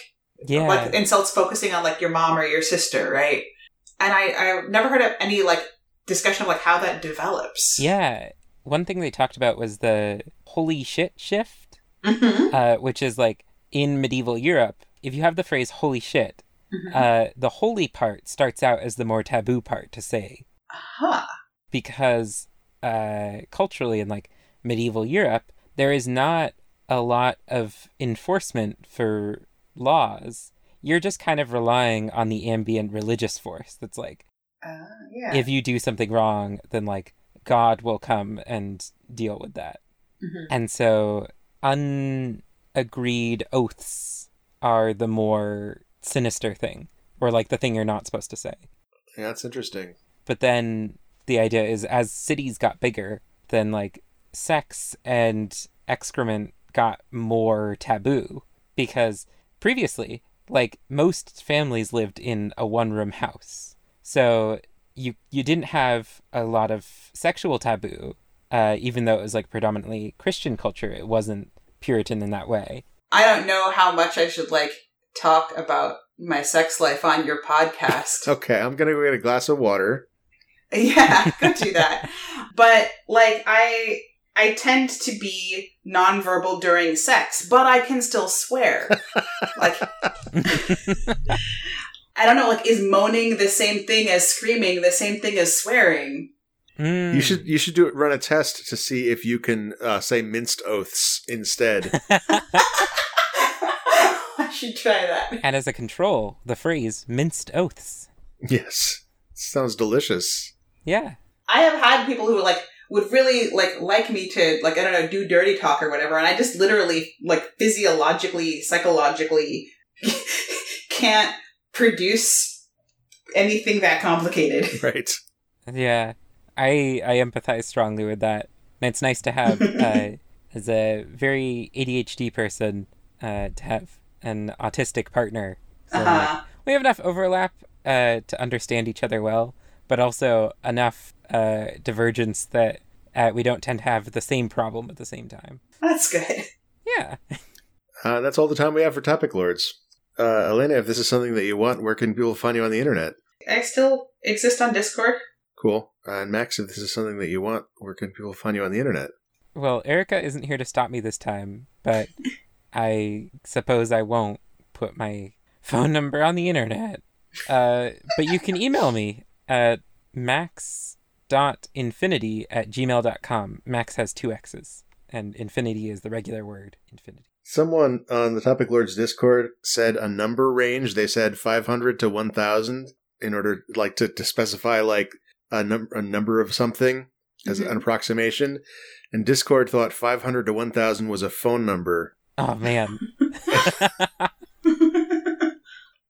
yeah like insults focusing on like your mom or your sister, right? And I I've never heard of any like discussion of like how that develops. yeah one thing they talked about was the holy shit shift Mm-hmm. uh, which is like in medieval Europe, if you have the phrase "holy shit," Mhm. uh, the holy part starts out as the more taboo part to say Huh. because uh, culturally in like medieval Europe, there is not a lot of enforcement for laws. You're just kind of relying on the ambient religious force that's like, Uh, yeah. if you do something wrong, then like God will come and deal with that. Mhm. And so unagreed oaths are the more sinister thing, or like the thing you're not supposed to say. Yeah, that's interesting. But then the idea is as cities got bigger, then like sex and excrement got more taboo because previously, like most families lived in a one room house. So you you didn't have a lot of sexual taboo, uh, even though it was like predominantly Christian culture. It wasn't Puritan in that way. I don't know how much I should like talk about my sex life on your podcast. Okay, I'm gonna go get a glass of water. yeah, go do that. But like I I tend to be nonverbal during sex, but I can still swear. like I don't know, like is moaning the same thing as screaming, the same thing as swearing? Mm. You should you should do it. Run a test to see if you can uh, say minced oaths instead. I should try that. and as a control, the phrase minced oaths. yes, sounds delicious. Yeah. I have had people who are like would really like like me to like I don't know do dirty talk or whatever, and I just literally like physiologically, psychologically can't produce anything that complicated. Right. Yeah, I I empathize strongly with that. And it's nice to have uh, as a very ADHD person uh, to have an autistic partner. So Uh-huh. we have enough overlap uh, to understand each other well, but also enough uh, divergence that uh, we don't tend to have the same problem at the same time. That's good. Yeah. Uh, that's all the time we have for topic lords. Uh, Elena, if this is something that you want, where can people find you on the internet? I still exist on Discord. Cool. Uh, and Max, if this is something that you want, where can people find you on the internet? Well, Erica isn't here to stop me this time, but I suppose I won't put my phone number on the internet. Uh, but you can email me at max.infinity at gmail.com. Max has two X's, and infinity is the regular word, infinity. Someone on the Topic Lords Discord said a number range. They said 500 to 1,000 in order, like, to, to specify, like, a, num- a number of something as Mhm. an approximation. And Discord thought 500 to 1,000 was a phone number. Oh, man.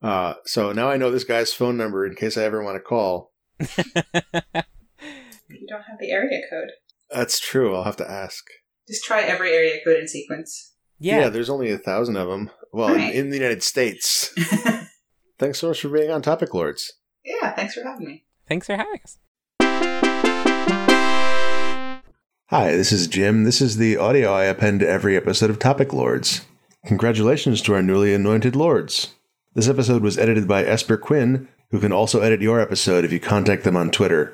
Uh, so now I know this guy's phone number in case I ever want to call. you don't have the area code. That's true. I'll have to ask. Just try every area code in sequence. yeah. Yeah there's only a thousand of them. Well, in- Right. in, the United States. Thanks so much for being on Topic Lords. yeah, thanks for having me. Thanks for having us. Hi, this is Jim. This is the audio I append to every episode of Topic Lords. Congratulations to our newly anointed lords. This episode was edited by Esper Quinn, who can also edit your episode if you contact them on Twitter.